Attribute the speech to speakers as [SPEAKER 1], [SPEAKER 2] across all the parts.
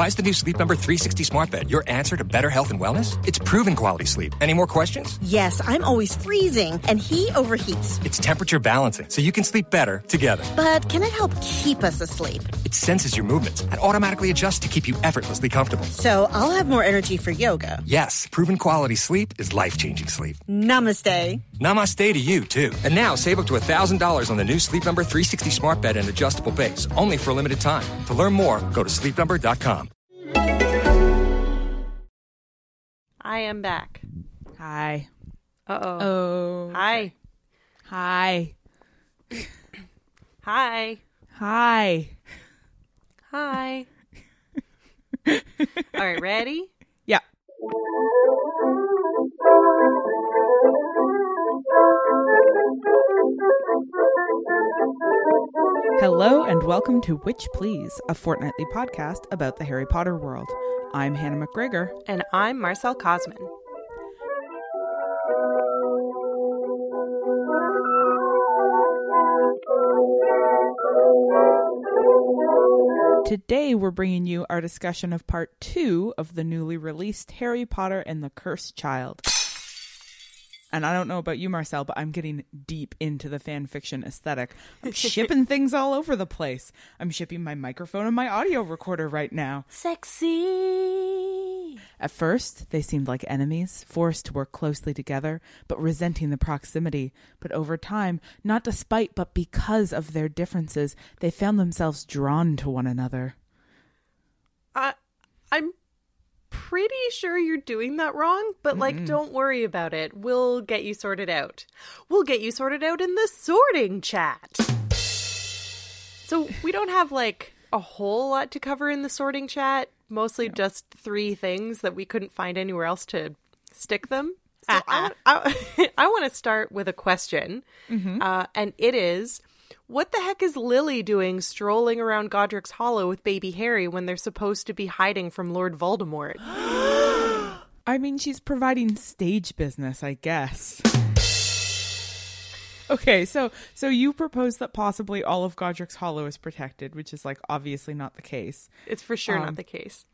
[SPEAKER 1] Why is the new Sleep Number 360 smart bed your answer to better health and wellness? It's proven quality sleep. Any more questions?
[SPEAKER 2] Yes, I'm always freezing, and he overheats.
[SPEAKER 1] It's temperature balancing, so you can sleep better together.
[SPEAKER 2] But can it help keep us asleep?
[SPEAKER 1] It senses your movements and automatically adjusts to keep you effortlessly comfortable.
[SPEAKER 2] So I'll have more energy for yoga.
[SPEAKER 1] Yes, proven quality sleep is life changing sleep.
[SPEAKER 2] Namaste.
[SPEAKER 1] Namaste to you, too. And now save up to $1,000 on the new Sleep Number 360 smart bed and adjustable base, only for a limited time. To learn more, go to sleepnumber.com.
[SPEAKER 3] I am back.
[SPEAKER 4] Hi.
[SPEAKER 3] Uh oh.
[SPEAKER 4] Oh.
[SPEAKER 3] Hi.
[SPEAKER 4] Hi.
[SPEAKER 3] Hi.
[SPEAKER 4] Hi.
[SPEAKER 3] Hi. All right, ready?
[SPEAKER 4] Yeah. Hello and welcome to Witch Please, a fortnightly podcast about the Harry Potter world. I'm Hannah McGregor.
[SPEAKER 3] And I'm Marcelle Kosman.
[SPEAKER 4] Today we're bringing you our discussion of part two of the newly released Harry Potter and the Cursed Child. And I don't know about you, Marcelle, but I'm getting deep into the fan fiction aesthetic. I'm shipping things all over the place. I'm shipping my microphone and my audio recorder right now.
[SPEAKER 3] Sexy.
[SPEAKER 4] At first, they seemed like enemies, forced to work closely together, but resenting the proximity. But over time, not despite but because of their differences, they found themselves drawn to one another.
[SPEAKER 3] I, I'm pretty sure you're doing that wrong, but like, don't worry about it. We'll get you sorted out. We'll get you sorted out in the sorting chat. So we don't have like a whole lot to cover in the sorting chat. Mostly just three things that we couldn't find anywhere else to stick them. So I, I, I want to start with a question, uh, and it is. What the heck is Lily doing strolling around Godric's Hollow with baby Harry when they're supposed to be hiding from Lord Voldemort?
[SPEAKER 4] I mean, she's providing stage business, I guess. Okay, so so you propose that possibly all of Godric's Hollow is protected, which is like obviously not the case.
[SPEAKER 3] It's for sure
[SPEAKER 4] Um,
[SPEAKER 3] not the case.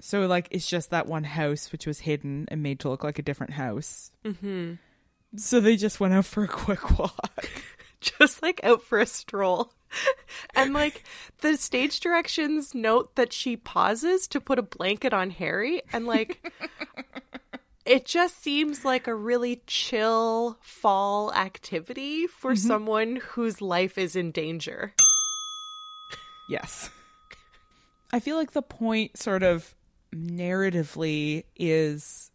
[SPEAKER 4] So like it's just that one house which was hidden and made to look like a different house. Mm-hmm. So they just went out for a quick walk.
[SPEAKER 3] Just like out for a stroll. And like the stage directions note that she pauses to put a blanket on Harry and like it just seems like a really chill fall activity for mm-hmm. someone whose life is in danger.
[SPEAKER 4] Yes. I feel like the point sort of narratively is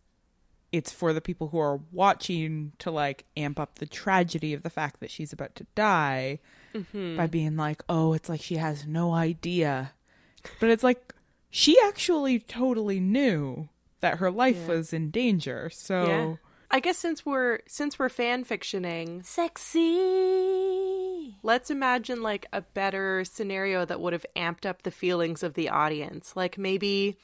[SPEAKER 4] it's for the people who are watching to like amp up the tragedy of the fact that she's about to die mm-hmm. by being like, "Oh, it's like she has no idea." But it's like she actually totally knew that her life was in danger. So
[SPEAKER 3] Yeah. I guess since we're since we're fan fictioning,
[SPEAKER 2] Sexy.
[SPEAKER 3] let's imagine like a better scenario that would have amped up the feelings of the audience. Like maybe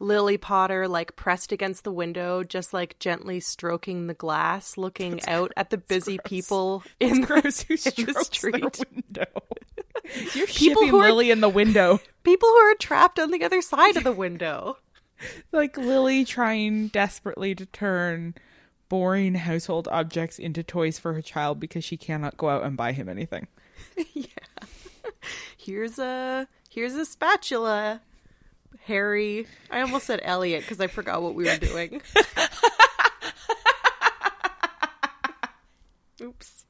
[SPEAKER 3] Lily Potter like pressed against the window, just like gently stroking the glass, looking out at the busy people in the,
[SPEAKER 4] gross
[SPEAKER 3] in the street.
[SPEAKER 4] window. You're
[SPEAKER 3] People who are-
[SPEAKER 4] Lily in the window.
[SPEAKER 3] People who are trapped on the other side of the window.
[SPEAKER 4] like Lily trying desperately to turn boring household objects into toys for her child because she cannot go out and buy him anything. Yeah.
[SPEAKER 3] Here's a here's a spatula. Harry. I almost said Elliot because I forgot what we were doing. Oops.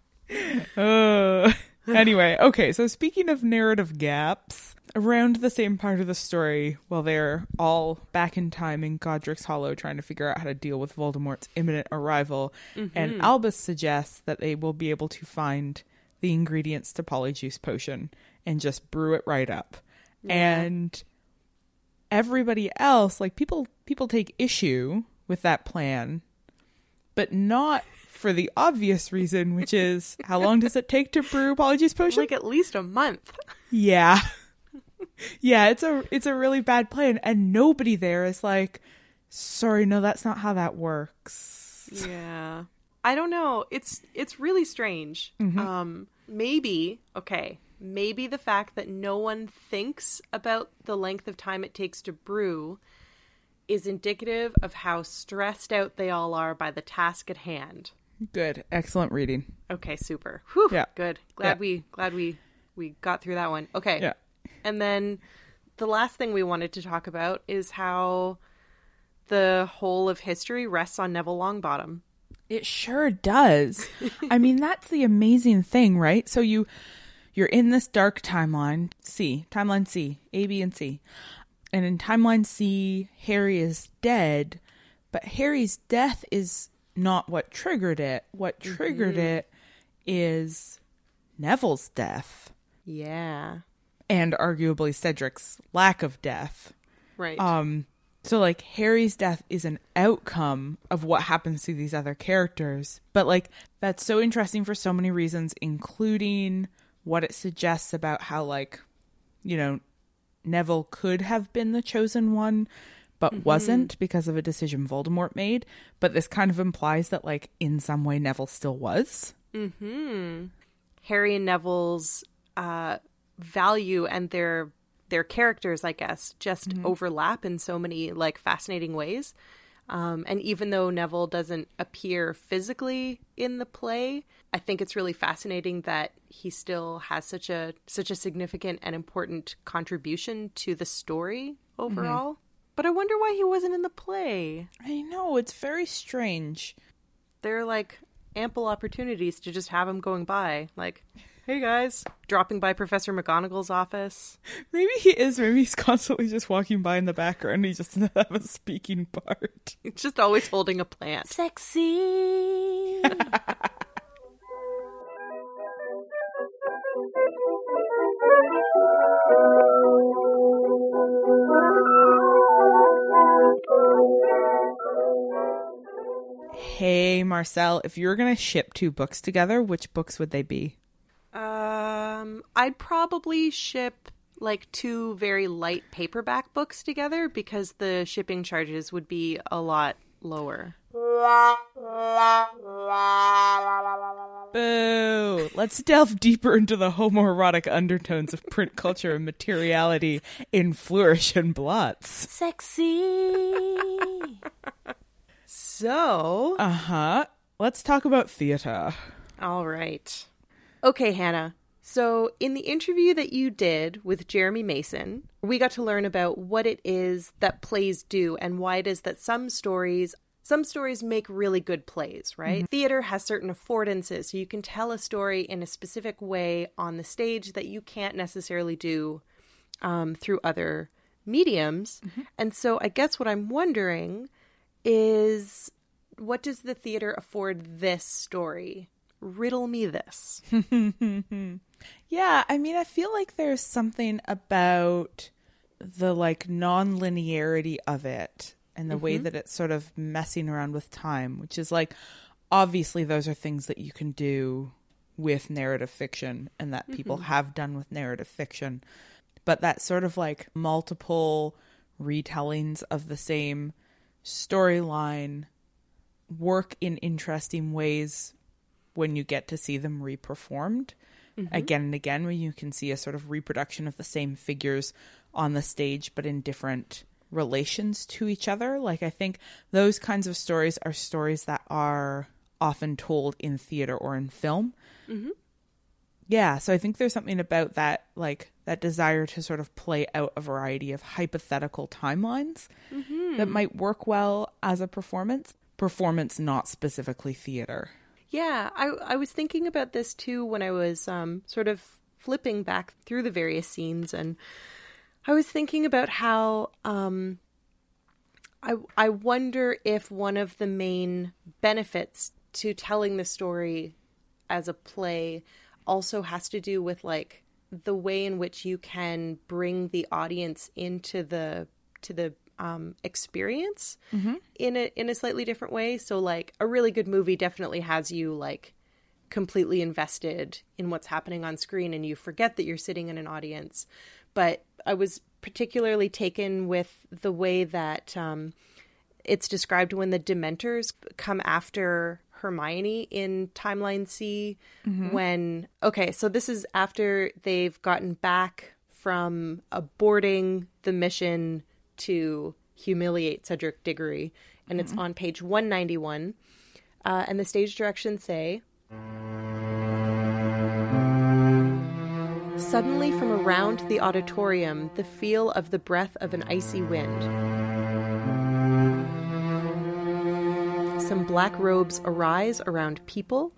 [SPEAKER 4] Uh, anyway, okay, so speaking of narrative gaps, around the same part of the story, while they're all back in time in Godric's Hollow trying to figure out how to deal with Voldemort's imminent arrival, and Albus suggests that they will be able to find the ingredients to Polyjuice Potion and just brew it right up. And everybody else, like people people take issue with that plan, but not for the obvious reason, which is how long does it take to brew Polyjuice Potion?
[SPEAKER 3] Like at least a month.
[SPEAKER 4] Yeah. yeah, it's a it's a really bad plan and nobody there is like sorry, no that's not how that works.
[SPEAKER 3] Yeah. I don't know. It's it's really strange. Um maybe, okay. Maybe the fact that no one thinks about the length of time it takes to brew is indicative of how stressed out they all are by the task at hand.
[SPEAKER 4] Good. Excellent reading.
[SPEAKER 3] Okay, super. Whew,
[SPEAKER 4] Yeah.
[SPEAKER 3] good. Glad
[SPEAKER 4] Yeah.
[SPEAKER 3] we glad we we got through that one. Okay.
[SPEAKER 4] Yeah.
[SPEAKER 3] And then the last thing we wanted to talk about is how the whole of history rests on Neville Longbottom.
[SPEAKER 4] It sure does. I mean, that's the amazing thing, right? So you you're in this dark timeline, C, timeline C, A, B, and C. And in timeline C, Harry is dead, but Harry's death is not what triggered it. What triggered it is Neville's death
[SPEAKER 3] Yeah.
[SPEAKER 4] and arguably Cedric's lack of death.
[SPEAKER 3] Right.
[SPEAKER 4] Um, so like Harry's death is an outcome of what happens to these other characters, but like that's so interesting for so many reasons, including what it suggests about how like, you know, Neville could have been the chosen one, but wasn't because of a decision Voldemort made. But this kind of implies that like in some way Neville still was. Mhm.
[SPEAKER 3] Harry and Neville's uh, value and their their characters, I guess, just overlap in so many like fascinating ways. Um, and even though Neville doesn't appear physically in the play, I think it's really fascinating that he still has such a such a significant and important contribution to the story overall. Mm-hmm. But I wonder why he wasn't in the play.
[SPEAKER 4] I know it's very strange.
[SPEAKER 3] There are like ample opportunities to just have him going by, like, "Hey guys," dropping by Professor McGonagall's office.
[SPEAKER 4] Maybe he is. Maybe he's constantly just walking by in the background. He just doesn't have a speaking part.
[SPEAKER 3] He's just always holding a plant.
[SPEAKER 2] Sexy.
[SPEAKER 4] Hey, Marcelle, if you're going to ship two books together, which books would they be?
[SPEAKER 3] Um, I'd probably ship like two very light paperback books together because the shipping charges would be a lot lower.
[SPEAKER 4] Boo! Let's delve deeper into the homoerotic undertones of print culture and materiality in Flourish and Blotts.
[SPEAKER 2] Sexy.
[SPEAKER 3] So,
[SPEAKER 4] Uh huh. Let's talk about theater.
[SPEAKER 3] All right. Okay, Hannah. So, in the interview that you did with Jeremy Mason, we got to learn about what it is that plays do and why it is that some stories some stories make really good plays, right? Theater has certain affordances, so you can tell a story in a specific way on the stage that you can't necessarily do um, through other mediums. And so, I guess what I'm wondering is what does the theater afford this story? Riddle me this.
[SPEAKER 4] Yeah, I mean, I feel like there's something about the like non-linearity of it and the way mm-hmm. that it's sort of messing around with time, which is like obviously those are things that you can do with narrative fiction and that people mm-hmm. have done with narrative fiction. But that sort of like multiple retellings of the same storyline work in interesting ways when you get to see them reperformed mm-hmm. again and again, when you can see a sort of reproduction of the same figures on the stage, but in different relations to each other. Like, I think those kinds of stories are stories that are often told in theater or in film. Mm-hmm. Yeah, so I think there's something about that, like that desire to sort of play out a variety of hypothetical timelines that might work well as a performance. Performance, not specifically theater.
[SPEAKER 3] Yeah, I I was thinking about this too when I was um sort of flipping back through the various scenes and I was thinking about how um I I wonder if one of the main benefits to telling the story as a play also has to do with like the way in which you can bring the audience into the to the um, experience in a in a slightly different way. So like a really good movie definitely has you like completely invested in what's happening on screen and you forget that you're sitting in an audience. But I was particularly taken with the way that um, it's described when the Dementors come after Hermione in Timeline C when okay, so this is after they've gotten back from aborting the mission to humiliate Cedric Diggory, and it's on page 191. Uh, and the stage directions say Suddenly, from around the auditorium, the feel of the breath of an icy wind. Some black robes arise around people.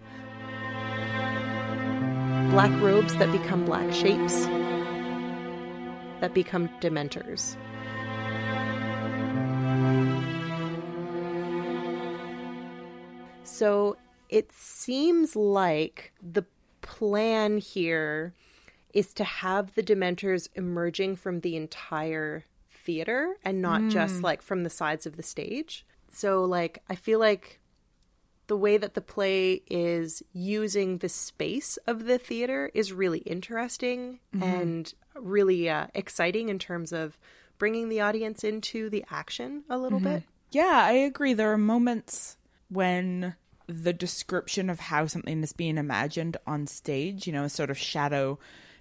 [SPEAKER 3] Black robes that become black shapes, that become dementors. So it seems like the plan here is to have the dementors emerging from the entire theater and not just mm. like from the sides of the stage. So like I feel like the way that the play is using the space of the theater is really interesting and really uh, exciting in terms of bringing the audience into the action a little bit.
[SPEAKER 4] Yeah, I agree. There are moments when the description of how something is being imagined on stage, you know, a sort of shadow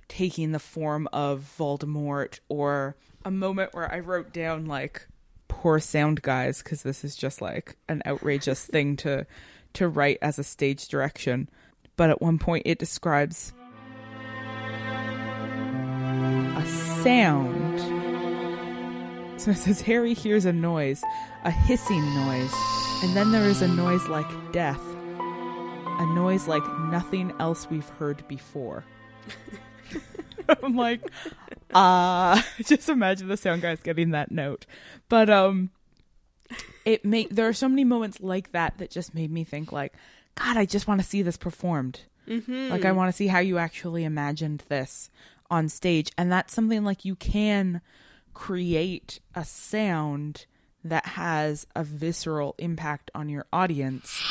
[SPEAKER 4] taking the form of Voldemort, or a moment where I wrote down, like, poor sound guys, because this is just like an outrageous thing to to write as a stage direction. But at one point, it describes a sound. So it says Harry hears a noise, a hissing noise, and then there is a noise like death, a noise like nothing else we've heard before. I'm like, uh just imagine the sound guys getting that note. But um it made there are so many moments like that that just made me think like, God, I just want to see this performed. Like I want to see how you actually imagined this on stage. And that's something like you can create a sound that has a visceral impact on your audience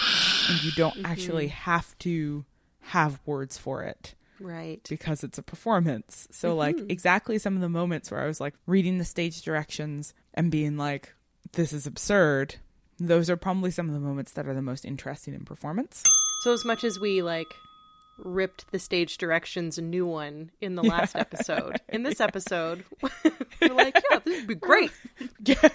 [SPEAKER 4] and you don't actually have to have words for it
[SPEAKER 3] Right.
[SPEAKER 4] because it's a performance. So mm-hmm. like exactly some of the moments where I was like reading the stage directions and being like this is absurd. Those are probably some of the moments that are the most interesting in performance.
[SPEAKER 3] So as much as we like ripped the stage directions a new one in the last episode, in this episode, we're like, yeah, this would be great.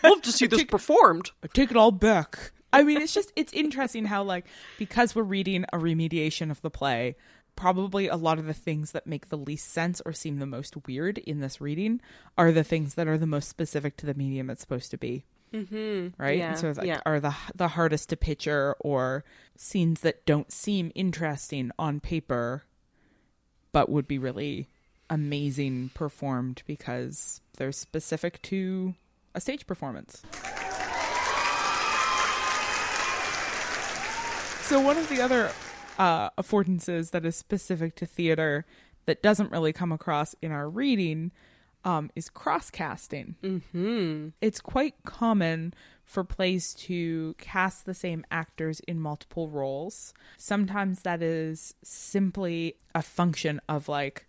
[SPEAKER 3] Love to see this performed.
[SPEAKER 4] I take it all back. I mean, it's just it's interesting how like because we're reading a remediation of the play, probably a lot of the things that make the least sense or seem the most weird in this reading are the things that are the most specific to the medium it's supposed to be. Mm-hmm. Right,
[SPEAKER 3] Yeah,
[SPEAKER 4] and so like
[SPEAKER 3] yeah.
[SPEAKER 4] are the the hardest to picture or scenes that don't seem interesting on paper, but would be really amazing performed because they're specific to a stage performance. So one of the other uh, affordances that is specific to theater that doesn't really come across in our reading um, is cross casting. Mm-hmm. It's quite common for plays to cast the same actors in multiple roles. Sometimes that is simply a function of like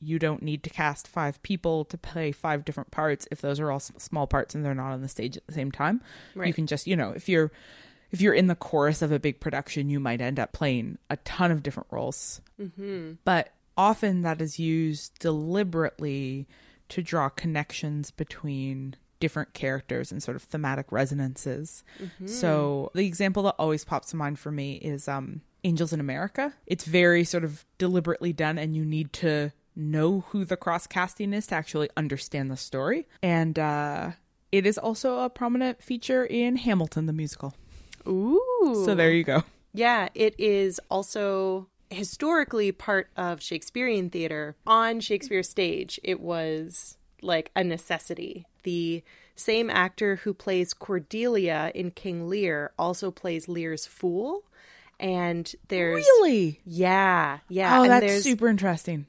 [SPEAKER 4] you don't need to cast five people to play five different parts if those are all small parts and they're not on the stage at the same time. You can just, you know, if you're if you're in the chorus of a big production, you might end up playing a ton of different roles. Mm-hmm. But often that is used deliberately to draw connections between different characters and sort of thematic resonances. So the example that always pops to mind for me is um, Angels in America. It's very sort of deliberately done, and you need to know who the cross casting is to actually understand the story. And uh, it is also a prominent feature in Hamilton the musical.
[SPEAKER 3] Ooh.
[SPEAKER 4] So there you go.
[SPEAKER 3] Yeah, it is also historically part of Shakespearean theater. On Shakespeare's stage, it was like a necessity. The same actor who plays Cordelia in King Lear also plays Lear's fool. And there's
[SPEAKER 4] Really?
[SPEAKER 3] Yeah, yeah.
[SPEAKER 4] Oh,
[SPEAKER 3] and
[SPEAKER 4] that's super interesting.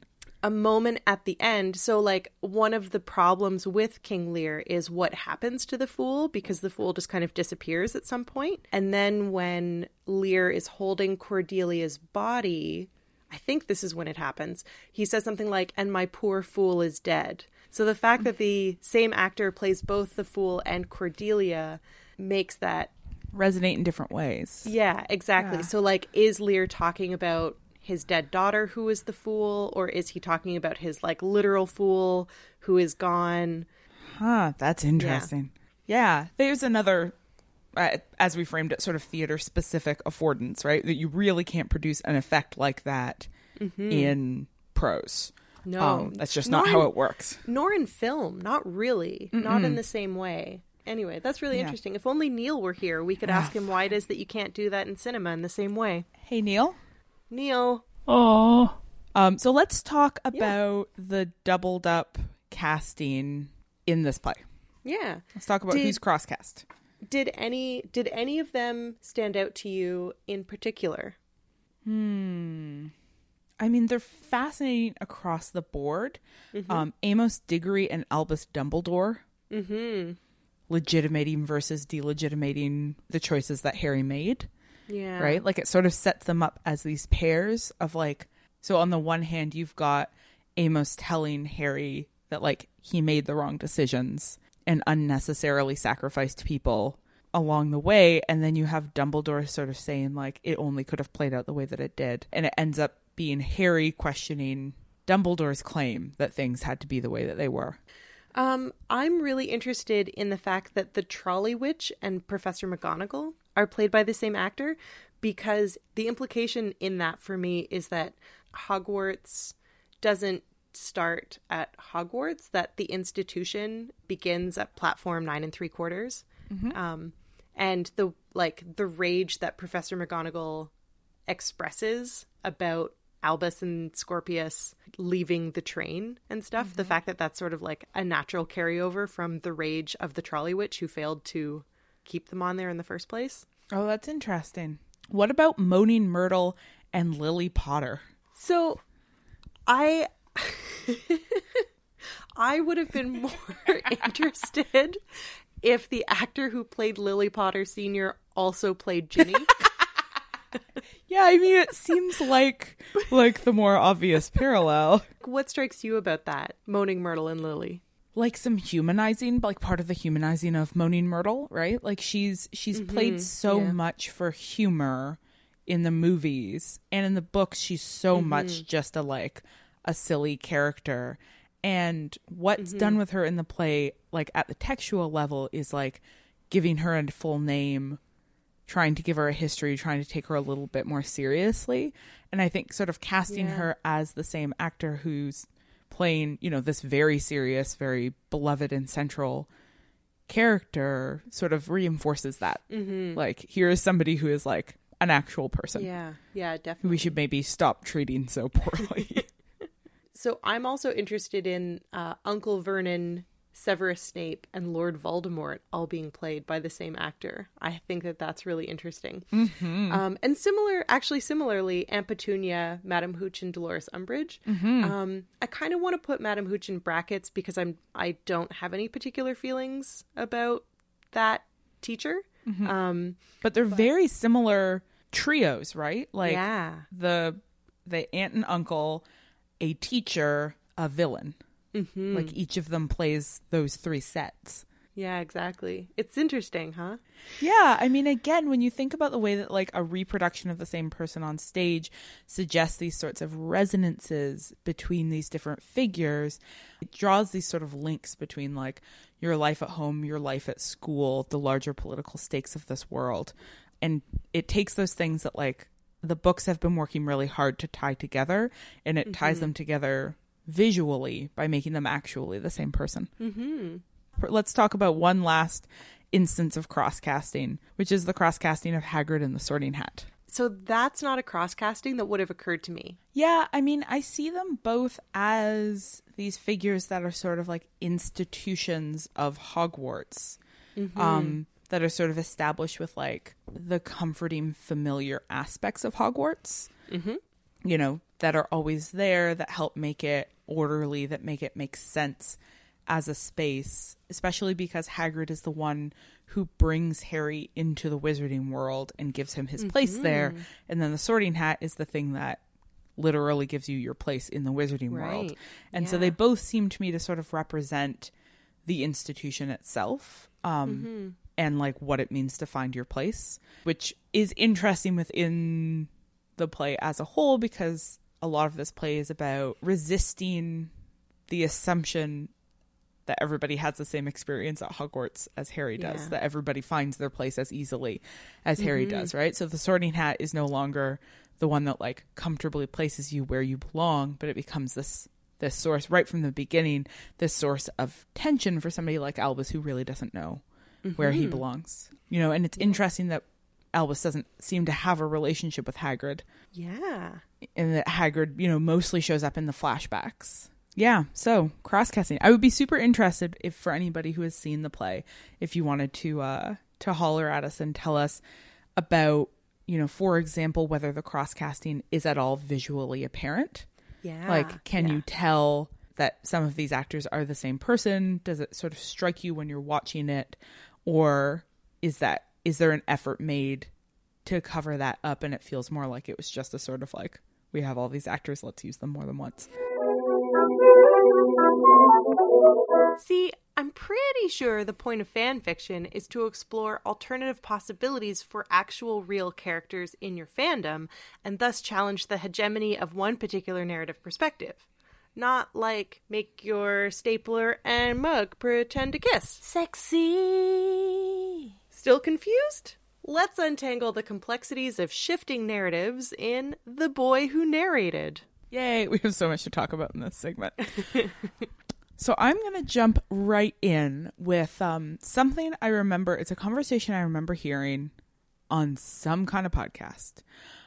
[SPEAKER 3] A moment at the end. So, like, one of the problems with King Lear is what happens to the fool because the fool just kind of disappears at some point. And then when Lear is holding Cordelia's body, I think this is when it happens, he says something like, and my poor fool is dead. So, the fact that the same actor plays both the fool and Cordelia makes that
[SPEAKER 4] resonate in different ways.
[SPEAKER 3] Yeah, exactly.
[SPEAKER 4] Yeah.
[SPEAKER 3] So, like, is Lear talking about his dead daughter who is the fool, or is he talking about his, like, literal fool who is gone?
[SPEAKER 4] Huh, that's interesting. Yeah, there's another, uh, as we framed it, sort of theater specific affordance, right? That you really can't produce an effect like that in prose.
[SPEAKER 3] No.
[SPEAKER 4] Um, that's just not
[SPEAKER 3] Nor
[SPEAKER 4] how
[SPEAKER 3] in-
[SPEAKER 4] it works.
[SPEAKER 3] Nor in film. Not really. Not in the same way. Anyway, that's really
[SPEAKER 4] Yeah.
[SPEAKER 3] interesting. If only Neil were here, we could ask him why it is that you can't do that in cinema in the same way.
[SPEAKER 4] Hey, Neil.
[SPEAKER 3] Neil.
[SPEAKER 2] Oh.
[SPEAKER 4] Um, so let's talk about the doubled up casting in this play.
[SPEAKER 3] Yeah.
[SPEAKER 4] Let's talk about
[SPEAKER 3] Did-
[SPEAKER 4] who's crosscast.
[SPEAKER 3] Did any did any of them stand out to you in particular? Hmm.
[SPEAKER 4] I mean, they're fascinating across the board. Um, Amos Diggory and Albus Dumbledore. Mm-hmm. Legitimating versus delegitimating the choices that Harry made,
[SPEAKER 3] Yeah.
[SPEAKER 4] right? Like it sort of sets them up as these pairs of like. So on the one hand, you've got Amos telling Harry that like he made the wrong decisions and unnecessarily sacrificed people along the way and then you have Dumbledore sort of saying like it only could have played out the way that it did and it ends up being Harry questioning Dumbledore's claim that things had to be the way that they were.
[SPEAKER 3] Um, I'm really interested in the fact that the trolley witch and Professor McGonagall are played by the same actor because the implication in that for me is that Hogwarts doesn't start at Hogwarts, that the institution begins at platform nine and three quarters. Um, and the like the rage that Professor McGonagall expresses about Albus and Scorpius leaving the train and stuff. The mm-hmm. fact that that's sort of like a natural carryover from the rage of the trolley witch who failed to keep them on there in the first place.
[SPEAKER 4] Oh, that's interesting. What about Moaning Myrtle and Lily Potter?
[SPEAKER 3] So I I would have been more interested if the actor who played Lily Potter Sr. also played Ginny.
[SPEAKER 4] Yeah, I mean it seems like like the more obvious parallel.
[SPEAKER 3] what strikes you about that? Moaning Myrtle and Lily.
[SPEAKER 4] like some humanizing like part of the humanizing of moaning myrtle right like she's she's mm-hmm. played so
[SPEAKER 3] yeah.
[SPEAKER 4] much for humor in the movies and in the books she's so mm-hmm. much just a like a silly character and what's mm-hmm. done with her in the play like at the textual level is like giving her a full name trying to give her a history trying to take her a little bit more seriously and i think sort of casting
[SPEAKER 3] Yeah.
[SPEAKER 4] her as the same actor who's playing you know this very serious very beloved and central character sort of reinforces that
[SPEAKER 3] Mm-hmm.
[SPEAKER 4] like here is somebody who is like an actual person
[SPEAKER 3] Yeah, yeah, definitely.
[SPEAKER 4] we should maybe stop treating so poorly
[SPEAKER 3] So I'm also interested in uh, Uncle Vernon, Severus Snape, and Lord Voldemort all being played by the same actor. I think that that's really interesting. Um, and similar, actually, similarly, Aunt Petunia, Madam Hooch, and Dolores Umbridge. Um, I kind of want to put Madam Hooch in brackets because I'm I don't have any particular feelings about that teacher. Um,
[SPEAKER 4] but they're very similar trios right like
[SPEAKER 3] yeah,
[SPEAKER 4] the the aunt and uncle a teacher a villain
[SPEAKER 3] Mm-hmm.
[SPEAKER 4] like each of them plays those three sets
[SPEAKER 3] yeah, exactly. It's interesting, huh?
[SPEAKER 4] Yeah, I mean, again, when you think about the way that like a reproduction of the same person on stage suggests these sorts of resonances between these different figures, it draws these sort of links between like your life at home, your life at school, the larger political stakes of this world. And it takes those things that like the books have been working really hard to tie together and it ties them together visually by making them actually the same person let's talk about one last instance of cross casting, which is the cross casting of Hagrid and the Sorting Hat.
[SPEAKER 3] So that's not a cross casting that would have occurred to me.
[SPEAKER 4] Yeah, I mean, I see them both as these figures that are sort of like institutions of Hogwarts, um, that are sort of established with like the comforting, familiar aspects of Hogwarts. Mm-hmm. You know, that are always there, that help make it orderly, that make it make sense as a space, especially because Hagrid is the one who brings Harry into the wizarding world and gives him his place there. And then the sorting hat is the thing that literally gives you your place in the wizarding world.
[SPEAKER 3] Right.
[SPEAKER 4] And so they both seem to me to sort of represent the institution itself. Um, and like what it means to find your place, which is interesting within the play as a whole because a lot of this play is about resisting the assumption that everybody has the same experience at Hogwarts as Harry does,
[SPEAKER 3] Yeah.
[SPEAKER 4] that everybody finds their place as easily as Harry mm-hmm. does, right? So the sorting hat is no longer the one that like comfortably places you where you belong, but it becomes this this source right from the beginning, this source of tension for somebody like Albus who really doesn't know where he mm-hmm. belongs. You know, and it's interesting that Albus doesn't seem to have a relationship with Hagrid
[SPEAKER 3] Yeah.
[SPEAKER 4] And that Hagrid, you know, mostly shows up in the flashbacks. Yeah, so cross casting. I would be super interested if for anybody who has seen the play, if you wanted to uh to holler at us and tell us about, you know, for example, whether the cross casting is at all visually apparent.
[SPEAKER 3] Yeah.
[SPEAKER 4] Like, can
[SPEAKER 3] yeah.
[SPEAKER 4] you tell that some of these actors are the same person? Does it sort of strike you when you're watching it? Or is that is there an effort made to cover that up and it feels more like it was just a sort of like we have all these actors, let's use them more than once.
[SPEAKER 3] See, I'm pretty sure the point of fan fiction is to explore alternative possibilities for actual real characters in your fandom and thus challenge the hegemony of one particular narrative perspective. Not like make your stapler and mug pretend to kiss.
[SPEAKER 2] Sexy.
[SPEAKER 3] Still confused? Let's untangle the complexities of shifting narratives in The Boy Who Narrated.
[SPEAKER 4] Yay, we have so much to talk about in this segment. so I'm going to jump right in with um, something I remember. It's a conversation I remember hearing on some kind of podcast.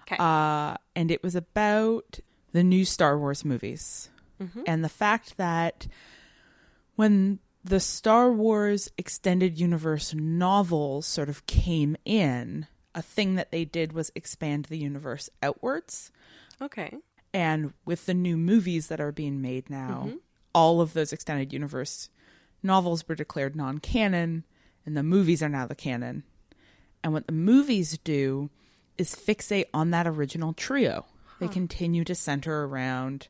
[SPEAKER 3] Okay.
[SPEAKER 4] Uh, and it was about the new Star Wars movies and the fact that when the Star Wars extended universe novels sort of came in, a thing that they did was expand the universe outwards.
[SPEAKER 3] Okay.
[SPEAKER 4] And with the new movies that are being made now, mm-hmm. all of those extended universe novels were declared non canon, and the movies are now the canon. And what the movies do is fixate on that original trio. They continue to center around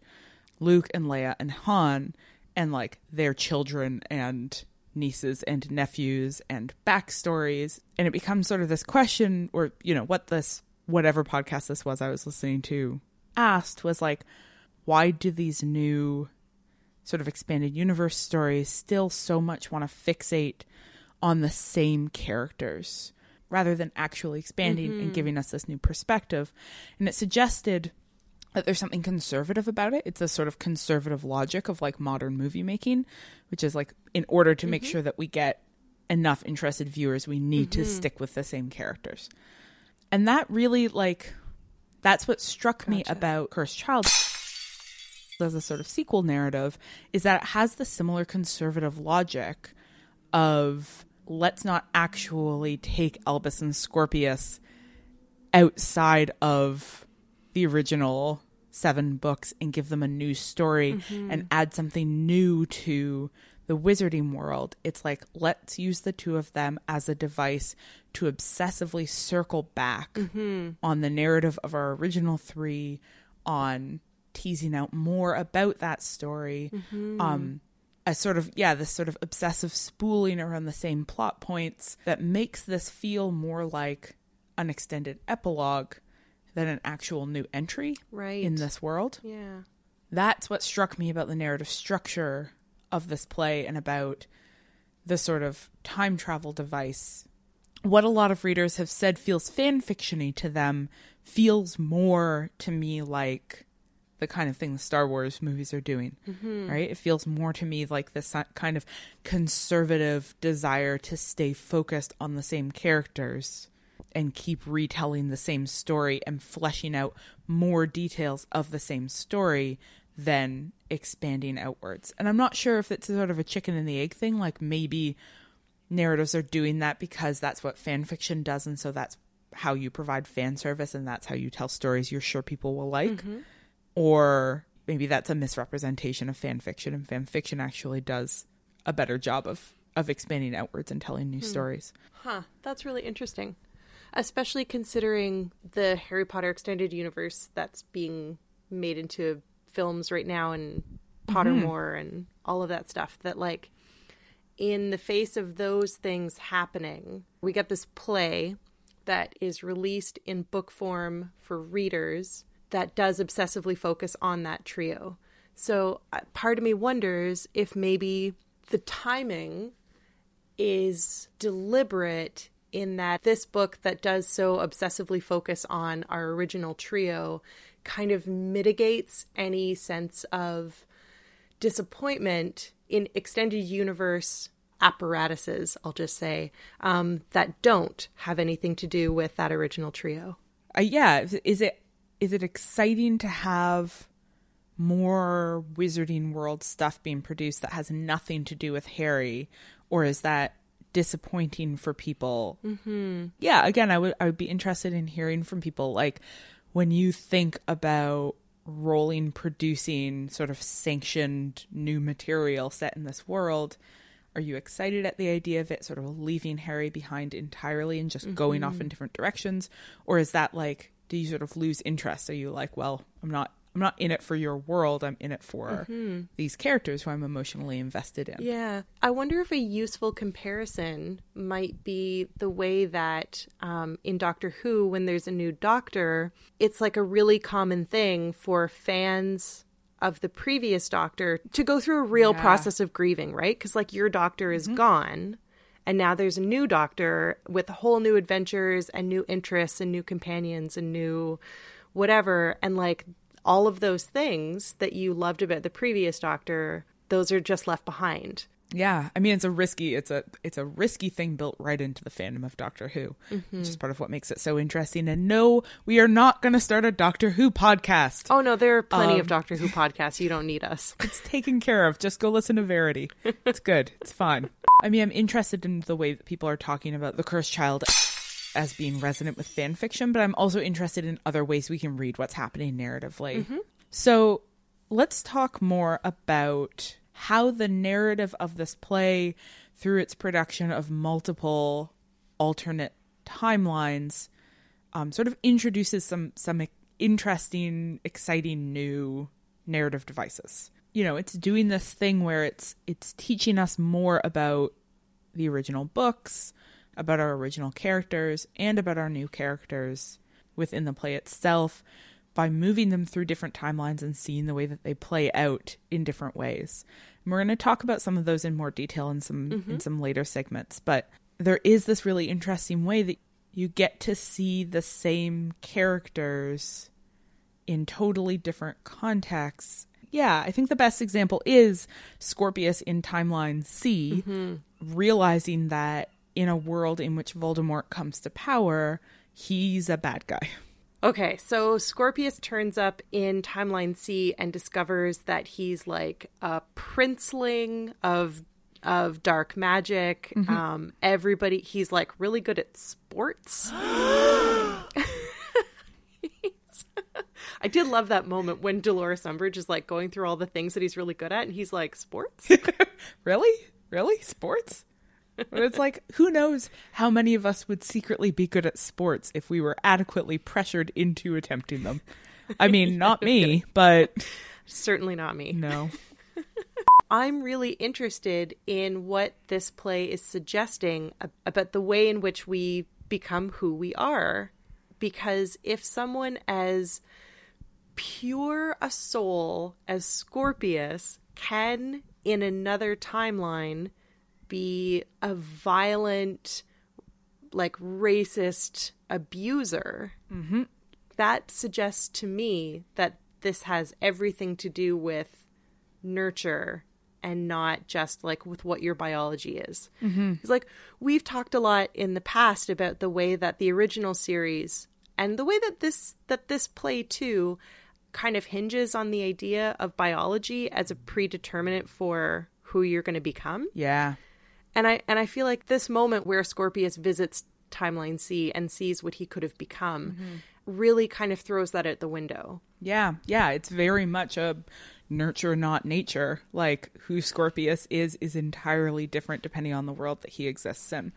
[SPEAKER 4] Luke and Leia and Han and like their children and nieces and nephews and backstories. And it becomes sort of this question, or, you know, what this, whatever podcast this was I was listening to asked was like, why do these new sort of expanded universe stories still so much want to fixate on the same characters rather than actually expanding and mm-hmm. giving us this new perspective? And it suggested that there's something conservative about it. It's a sort of conservative logic of like modern movie making, which is like in order to make mm-hmm. sure that we get enough interested viewers, we need to mm-hmm. stick with the same characters. And that really like that's what struck me about Cursed Child as a sort of sequel narrative is that it has the similar conservative logic of let's not actually take Albus and Scorpius outside of the original seven books and give them a new story mm-hmm. and add something new to the wizarding world. It's like, let's use the two of them as a device to obsessively circle back mm-hmm. on the narrative of our original three, on teasing out more about that story. Mm-hmm. Um, a sort of yeah this sort of obsessive spooling around the same plot points that makes this feel more like an extended epilogue than an actual new entry
[SPEAKER 3] Right.
[SPEAKER 4] in this world
[SPEAKER 3] Yeah.
[SPEAKER 4] that's what struck me about the narrative structure of this play and about the sort of time travel device what a lot of readers have said feels fan fictiony to them feels more to me like the kind of thing the Star Wars movies are doing, mm-hmm. right? It feels more to me like this kind of conservative desire to stay focused on the same characters and keep retelling the same story and fleshing out more details of the same story than expanding outwards. And I'm not sure if it's sort of a chicken and the egg thing, like maybe narratives are doing that because that's what fan fiction does and so that's how you provide fan service and that's how you tell stories you're sure people will like mm-hmm. or maybe that's a misrepresentation of fan fiction and fan fiction actually does a better job of of expanding outwards and telling new hmm. stories
[SPEAKER 3] Huh. That's really interesting. Especially considering the Harry Potter extended universe that's being made into films right now and Pottermore and all of that stuff that like in the face of those things happening, we get this play that is released in book form for readers that does obsessively focus on that trio. So uh, part of me wonders if maybe the timing is deliberate in that this book that does so obsessively focus on our original trio kind of mitigates any sense of disappointment in extended universe apparatuses, I'll just say, um, that don't have anything to do with that original trio.
[SPEAKER 4] Uh, yeah, is it is it exciting to have more Wizarding World stuff being produced that has nothing to do with Harry, or is that disappointing for people? Mm-hmm. Yeah, again, I would I would be interested in hearing from people like when you think about rolling producing sort of sanctioned new material set in this world are you excited at the idea of it sort of leaving harry behind entirely and just mm-hmm. going off in different directions or is that like do you sort of lose interest are you like well i'm not I'm not in it for your world. I'm in it for mm-hmm. these characters who I'm emotionally invested in.
[SPEAKER 3] Yeah. I wonder if a useful comparison might be the way that um, in Doctor Who, when there's a new doctor, it's like a really common thing for fans of the previous doctor to go through a real yeah. process of grieving, right? Because, like, your doctor is mm-hmm. gone. And now there's a new doctor with whole new adventures and new interests and new companions and new whatever. And like all of those things that you loved about the previous doctor those are just left behind.
[SPEAKER 4] Yeah i mean it's a risky it's a it's a risky thing built right into the fandom of doctor who mm-hmm. which is part of what makes it so interesting. And no we are not going to start a doctor who podcast.
[SPEAKER 3] Oh no there are plenty um, of doctor who podcasts. You don't need us.
[SPEAKER 4] It's taken care of. Just go listen to verity. It's good. It's fine. I mean i'm interested in the way that people are talking about the cursed child as being resonant with fan fiction, but I'm also interested in other ways we can read what's happening narratively. Mm-hmm. So let's talk more about how the narrative of this play, through its production of multiple alternate timelines, um, sort of introduces some some interesting, exciting new narrative devices. You know, it's doing this thing where it's it's teaching us more about the original books, about our original characters and about our new characters within the play itself by moving them through different timelines and seeing the way that they play out in different ways. And we're going to talk about some of those in more detail in some mm-hmm. in some later segments, but there is this really interesting way that you get to see the same characters in totally different contexts. Yeah, I think the best example is Scorpius in Timeline C, mm-hmm. realizing that in a world in which Voldemort comes to power, he's a bad guy.
[SPEAKER 3] Okay, so Scorpius turns up in Timeline C and discovers that he's like a princeling of of dark magic. Mm-hmm. Um, everybody, he's like really good at sports. I did love that moment when Dolores Umbridge is like going through all the things that he's really good at, and he's like, "Sports?
[SPEAKER 4] really? Really? Sports? But it's like, who knows how many of us would secretly be good at sports if we were adequately pressured into attempting them. I mean, not me, but
[SPEAKER 3] certainly not me.
[SPEAKER 4] No.
[SPEAKER 3] I'm really interested in what this play is suggesting about the way in which we become who we are. Because if someone as pure a soul as Scorpius can, in another timeline, be a violent, like racist abuser, mm-hmm. that suggests to me that this has everything to do with nurture and not just like with what your biology is. Mm-hmm. It's like we've talked a lot in the past about the way that the original series and the way that this that this play too kind of hinges on the idea of biology as a predeterminant for who you're going to become.
[SPEAKER 4] Yeah.
[SPEAKER 3] And I and I feel like this moment where Scorpius visits Timeline C and sees what he could have become mm-hmm. really kind of throws that out the window.
[SPEAKER 4] Yeah, yeah, it's very much a nurture not nature. Like who Scorpius is is entirely different depending on the world that he exists in.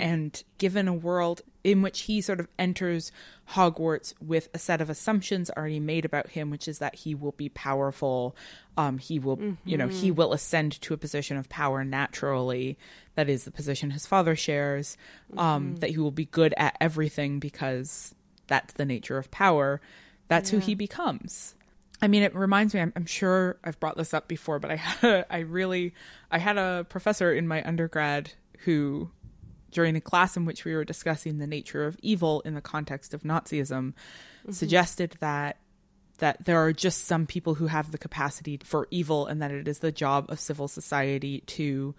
[SPEAKER 4] And given a world in which he sort of enters Hogwarts with a set of assumptions already made about him, which is that he will be powerful, um, he will, you know, he will ascend to a position of power naturally. That is the position his father shares. Um, That he will be good at everything because that's the nature of power. That's who he becomes. I mean, it reminds me. I'm, I'm sure I've brought this up before, but I had a, I really I had a professor in my undergrad who, during a class in which we were discussing the nature of evil in the context of Nazism, mm-hmm. suggested that that there are just some people who have the capacity for evil, and that it is the job of civil society to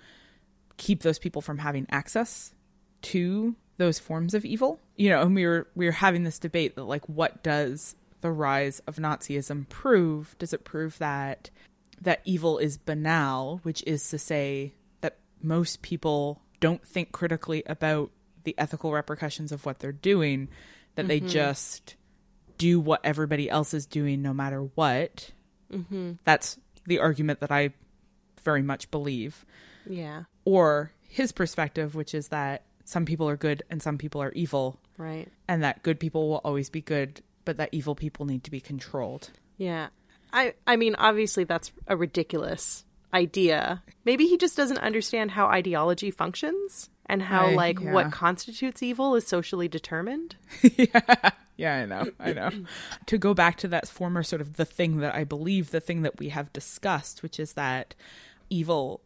[SPEAKER 4] keep those people from having access to those forms of evil. You know, and we were we were having this debate that like what does the rise of Nazism prove? Does it prove that that evil is banal, which is to say that most people don't think critically about the ethical repercussions of what they're doing, that they just do what everybody else is doing no matter what. Mm-hmm. That's the argument that I very much believe
[SPEAKER 3] Yeah.
[SPEAKER 4] or his perspective, which is that some people are good and some people are evil,
[SPEAKER 3] Right.
[SPEAKER 4] and that good people will always be good, but that evil people need to be controlled.
[SPEAKER 3] Yeah. I I mean obviously that's a ridiculous idea. Maybe he just doesn't understand how ideology functions and how
[SPEAKER 4] I-
[SPEAKER 3] like
[SPEAKER 4] yeah.
[SPEAKER 3] what constitutes evil is socially determined.
[SPEAKER 4] Yeah, Yeah, I know. I know. to go back to that former sort of the thing that I believe, the thing that we have discussed, which is that evil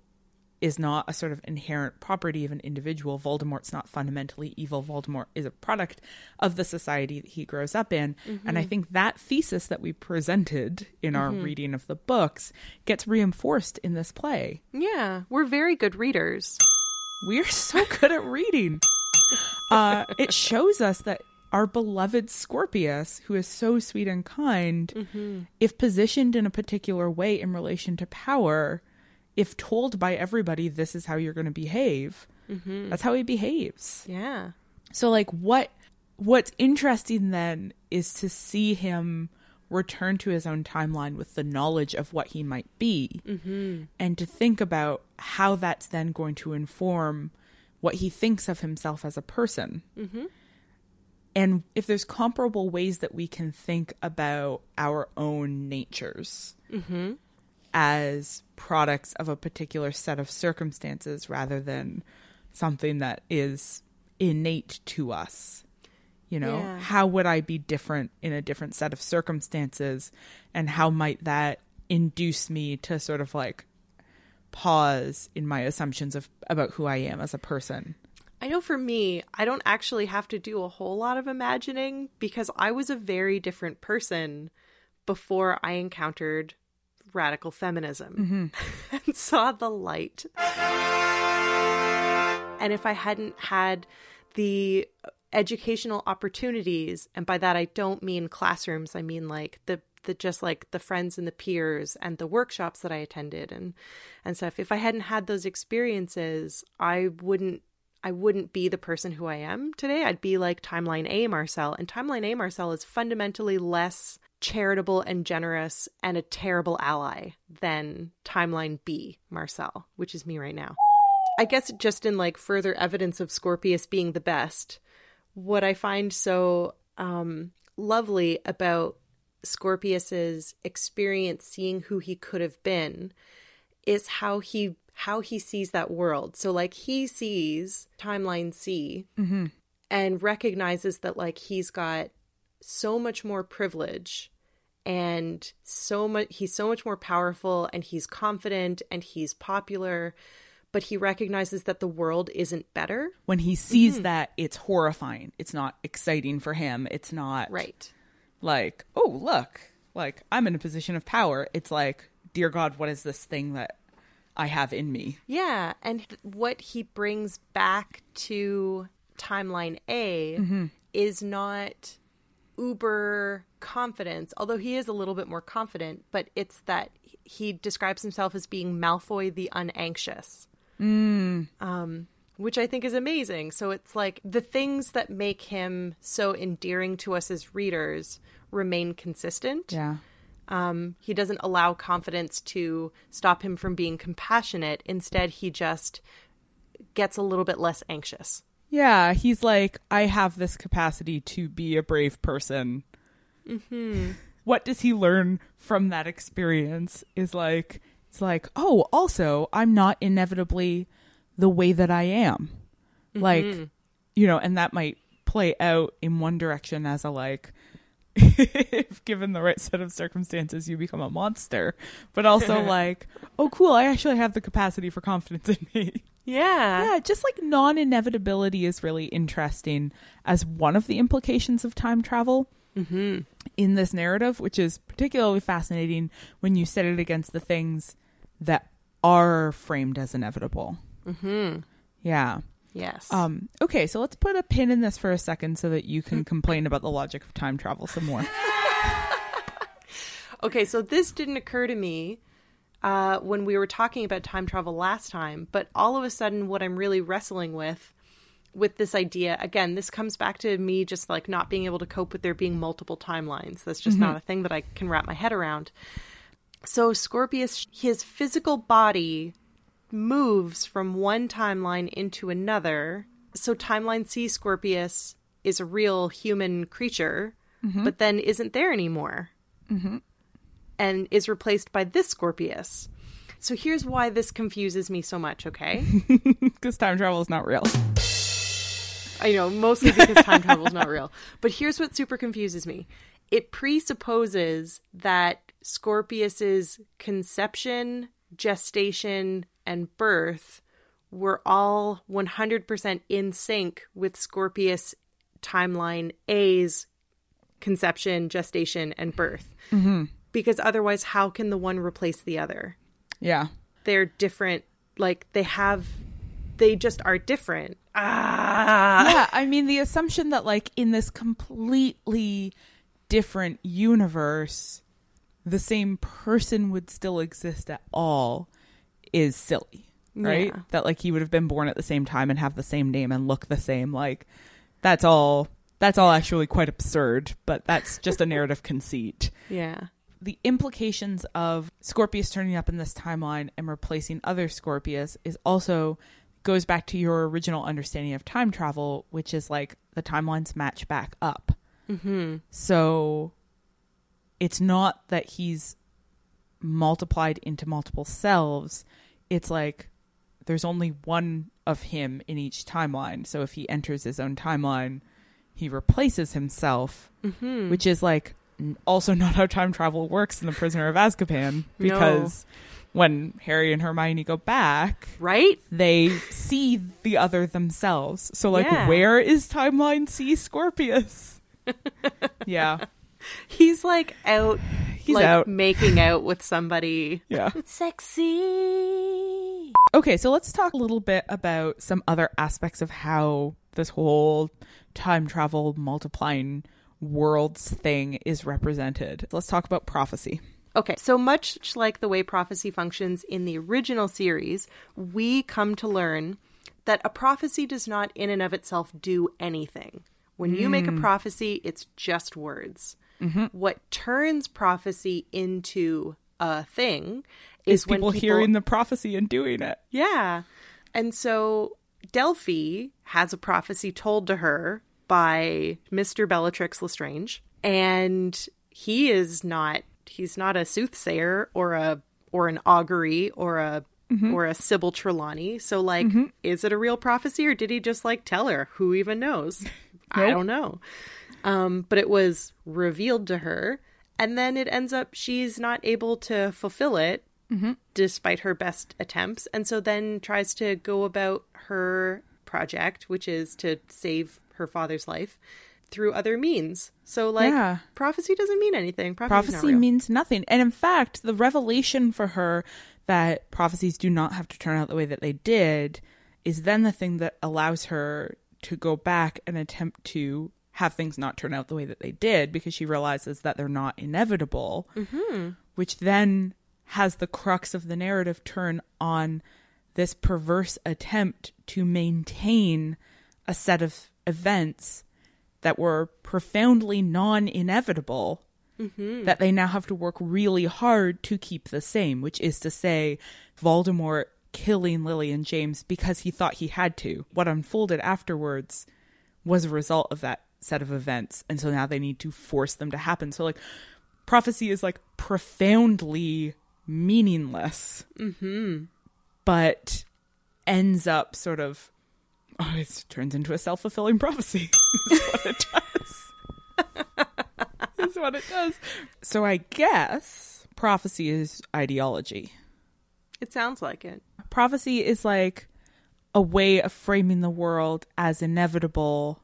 [SPEAKER 4] is not a sort of inherent property of an individual. Voldemort's not fundamentally evil. Voldemort is a product of the society that he grows up in. And I mm-hmm. think that thesis that we presented in our mm-hmm. reading of the books gets reinforced in this play.
[SPEAKER 3] Yeah, we're very good readers.
[SPEAKER 4] We're so good at reading. Uh, it shows us that our beloved Scorpius, who is so sweet and kind, mm-hmm. if positioned in a particular way in relation to power, if told by everybody this is how you're going to behave, mm-hmm. that's how he behaves.
[SPEAKER 3] Yeah.
[SPEAKER 4] So like what what's interesting then is to see him return to his own timeline with the knowledge of what he might be mm-hmm. and to think about how that's then going to inform what he thinks of himself as a person. Mm-hmm. And if there's comparable ways that we can think about our own natures as products of a particular set of circumstances rather than something that is innate to us. You know,
[SPEAKER 3] Yeah.
[SPEAKER 4] how would I be different in a different set of circumstances? And how might that induce me to sort of like pause in my assumptions of about who I am as a person?
[SPEAKER 3] I know for me, I don't actually have to do a whole lot of imagining because I was a very different person before I encountered radical feminism mm-hmm. and saw the light. And if I hadn't had the educational opportunities, and by that I don't mean classrooms, I mean like the the just like the friends and the peers and the workshops that I attended and and stuff. If I hadn't had those experiences, I wouldn't I wouldn't be the person who I am today. I'd be like Timeline A Marcelle. And Timeline A Marcelle is fundamentally less charitable and generous and a terrible ally than Timeline B Marcelle, which is me right now. I guess just in like further evidence of Scorpius being the best, what I find so um, lovely about Scorpius's experience seeing who he could have been is how he how he sees that world. So like he sees timeline C and recognizes that like he's got so much more privilege and so much he's so much more powerful and he's confident and he's popular but he recognizes that the world isn't better
[SPEAKER 4] When he sees mm-hmm. that, it's horrifying. It's not exciting for him. It's not
[SPEAKER 3] right
[SPEAKER 4] like, oh, look, like I'm in a position of power. It's like, dear God, what is this thing that I have in me?
[SPEAKER 3] Yeah, and th- what he brings back to timeline A mm-hmm. is not uber confidence, although he is a little bit more confident, but it's that he describes himself as being Malfoy the unanxious. Um, which I think is amazing. So it's like the things that make him so endearing to us as readers remain consistent.
[SPEAKER 4] Yeah.
[SPEAKER 3] Um, he doesn't allow confidence to stop him from being compassionate. Instead, he just gets a little bit less anxious.
[SPEAKER 4] Yeah, he's like, I have this capacity to be a brave person.
[SPEAKER 3] Mm-hmm.
[SPEAKER 4] What does he learn from that experience? Is like, it's like, oh, also, I'm not inevitably the way that I am. Like, you know, and that might play out in one direction as a like, if given the right set of circumstances, you become a monster. But also like, oh, cool, I actually have the capacity for confidence in me.
[SPEAKER 3] Yeah.
[SPEAKER 4] Yeah, just like non inevitability is really interesting as one of the implications of time travel in this narrative, which is particularly fascinating when you set it against the things that are framed as inevitable. Mm-hmm. Yeah.
[SPEAKER 3] Yes.
[SPEAKER 4] Um, okay, so let's put a pin in this for a second so that you can complain about the logic of time travel some more.
[SPEAKER 3] Okay, so this didn't occur to me uh, when we were talking about time travel last time, but all of a sudden, what I'm really wrestling with, with this idea, again, this comes back to me just like not being able to cope with there being multiple timelines. That's just not mm-hmm. a thing that I can wrap my head around. So, Scorpius, his physical body moves from one timeline into another. So, timeline C Scorpius is a real human creature, mm-hmm. but then isn't there anymore mm-hmm. And is replaced by this Scorpius. So here's why this confuses me so much, okay?
[SPEAKER 4] Because time travel is not real.
[SPEAKER 3] I know, mostly because time travel is not real. But here's what super confuses me it presupposes that Scorpius's conception, gestation, and birth were all 100% in sync with Scorpius timeline A's conception, gestation, and birth. Mm-hmm. Because otherwise, how can the one replace the other?
[SPEAKER 4] Yeah.
[SPEAKER 3] They're different. Like, they have, they just are different. Ah.
[SPEAKER 4] yeah, I mean the assumption that like in this completely different universe the same person would still exist at all is silly, right?
[SPEAKER 3] Yeah.
[SPEAKER 4] That like he would have been born at the same time and have the same name and look the same like that's all that's all actually quite absurd, but that's just a narrative conceit.
[SPEAKER 3] Yeah.
[SPEAKER 4] The implications of Scorpius turning up in this timeline and replacing other Scorpius is also goes back to your original understanding of time travel, which is like the timelines match back up. Mm-hmm. So it's not that he's multiplied into multiple selves. It's like there's only one of him in each timeline. So if he enters his own timeline, he replaces himself, which is like also not how time travel works in The Prisoner of Azkaban because when Harry and Hermione go back,
[SPEAKER 3] Right?
[SPEAKER 4] they see the other themselves. So like
[SPEAKER 3] Yeah.
[SPEAKER 4] where is timeline C Scorpius? yeah.
[SPEAKER 3] He's like out,
[SPEAKER 4] He's
[SPEAKER 3] like
[SPEAKER 4] out.
[SPEAKER 3] making out with somebody.
[SPEAKER 4] Yeah.
[SPEAKER 2] Sexy.
[SPEAKER 4] Okay, so let's talk a little bit about some other aspects of how this whole time travel multiplying worlds thing is represented. Let's talk about prophecy.
[SPEAKER 3] Okay, so much like the way prophecy functions in the original series, we come to learn that a prophecy does not in and of itself do anything. When you make a mm. prophecy, it's just words. Mm-hmm. What turns prophecy into a thing is,
[SPEAKER 4] Is
[SPEAKER 3] when
[SPEAKER 4] people hearing the prophecy and doing it.
[SPEAKER 3] Yeah. And so Delphi has a prophecy told to her by Mr. Bellatrix Lestrange, and he is not he's not a soothsayer or a or an augury or a mm-hmm. or a Sybil Trelawney. So like mm-hmm. is it a real prophecy or did he just like tell her? Who even knows? I don't know. Um, but it was revealed to her, and then it ends up she's not able to fulfill it mm-hmm. despite her best attempts, and so then tries to go about her project, which is to save her father's life through other means. So, like,
[SPEAKER 4] Yeah.
[SPEAKER 3] prophecy doesn't mean anything. Prophecy's
[SPEAKER 4] prophecy
[SPEAKER 3] real.
[SPEAKER 4] means nothing. And in fact, the revelation for her that prophecies do not have to turn out the way that they did is then the thing that allows her to go back and attempt to have things not turn out the way that they did because she realizes that they're not inevitable, mm-hmm. which then has the crux of the narrative turn on this perverse attempt to maintain a set of events that were profoundly non inevitable mm-hmm. that they now have to work really hard to keep the same, which is to say, Voldemort killing Lily and James because he thought he had to. What unfolded afterwards was a result of that set of events. And so now they need to force them to happen. So, like, prophecy is like profoundly meaningless, mm-hmm. but ends up sort of, oh, it turns into a self fulfilling prophecy. That's what it does. That's what it does. So, I guess prophecy is ideology.
[SPEAKER 3] It sounds like it.
[SPEAKER 4] prophecy is like a way of framing the world as inevitable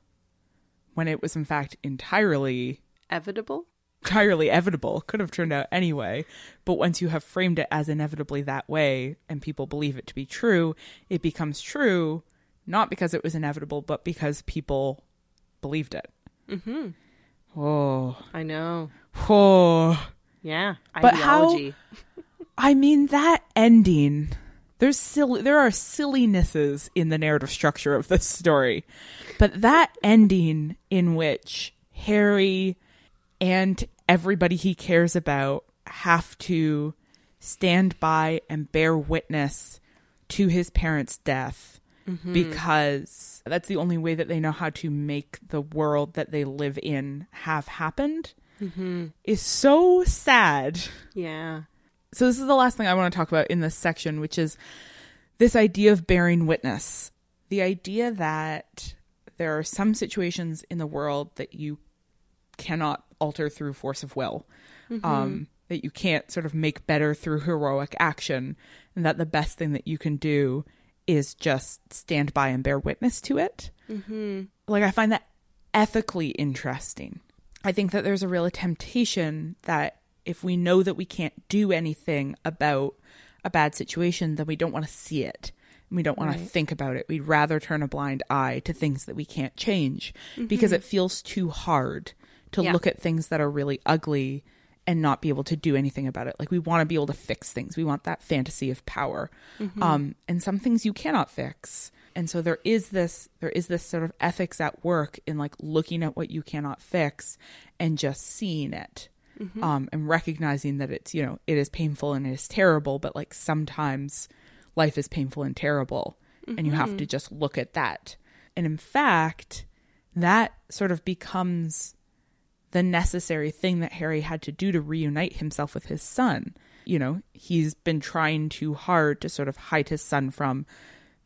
[SPEAKER 4] when it was in fact entirely
[SPEAKER 3] Evitable?
[SPEAKER 4] entirely evitable could have turned out anyway but once you have framed it as inevitably that way and people believe it to be true it becomes true not because it was inevitable but because people believed it mm-hmm. oh
[SPEAKER 3] I know.
[SPEAKER 4] oh
[SPEAKER 3] Yeah.
[SPEAKER 4] But how-
[SPEAKER 3] Ideology.
[SPEAKER 4] I mean that ending. There's silly. There are sillinesses in the narrative structure of this story, but that ending in which Harry and everybody he cares about have to stand by and bear witness to his parents' death Mm-hmm. because that's the only way that they know how to make the world that they live in have happened mm-hmm. is so sad.
[SPEAKER 3] Yeah.
[SPEAKER 4] So this is the last thing I want to talk about in this section, which is this idea of bearing witness. The idea that there are some situations in the world that you cannot alter through force of will, mm-hmm. um, that you can't sort of make better through heroic action, and that the best thing that you can do is just stand by and bear witness to it. Mm-hmm. Like, I find that ethically interesting. I think that there's a real temptation that if we know that we can't do anything about a bad situation, then we don't want to see it. We don't want to think about it. We'd rather turn a blind eye to things that we can't change because it feels too hard to
[SPEAKER 3] Yeah.
[SPEAKER 4] look at things that are really ugly and not be able to do anything about it. Like we want to be able to fix things. We want that fantasy of power. Um, and some things you cannot fix. And so there is this there is this sort of ethics at work in like looking at what you cannot fix and just seeing it. Um, and recognizing that it's, you know, it is painful and it is terrible, but like sometimes life is painful and terrible. And you have to just look at that. And in fact, that sort of becomes the necessary thing that Harry had to do to reunite himself with his son. You know, he's been trying too hard to sort of hide his son from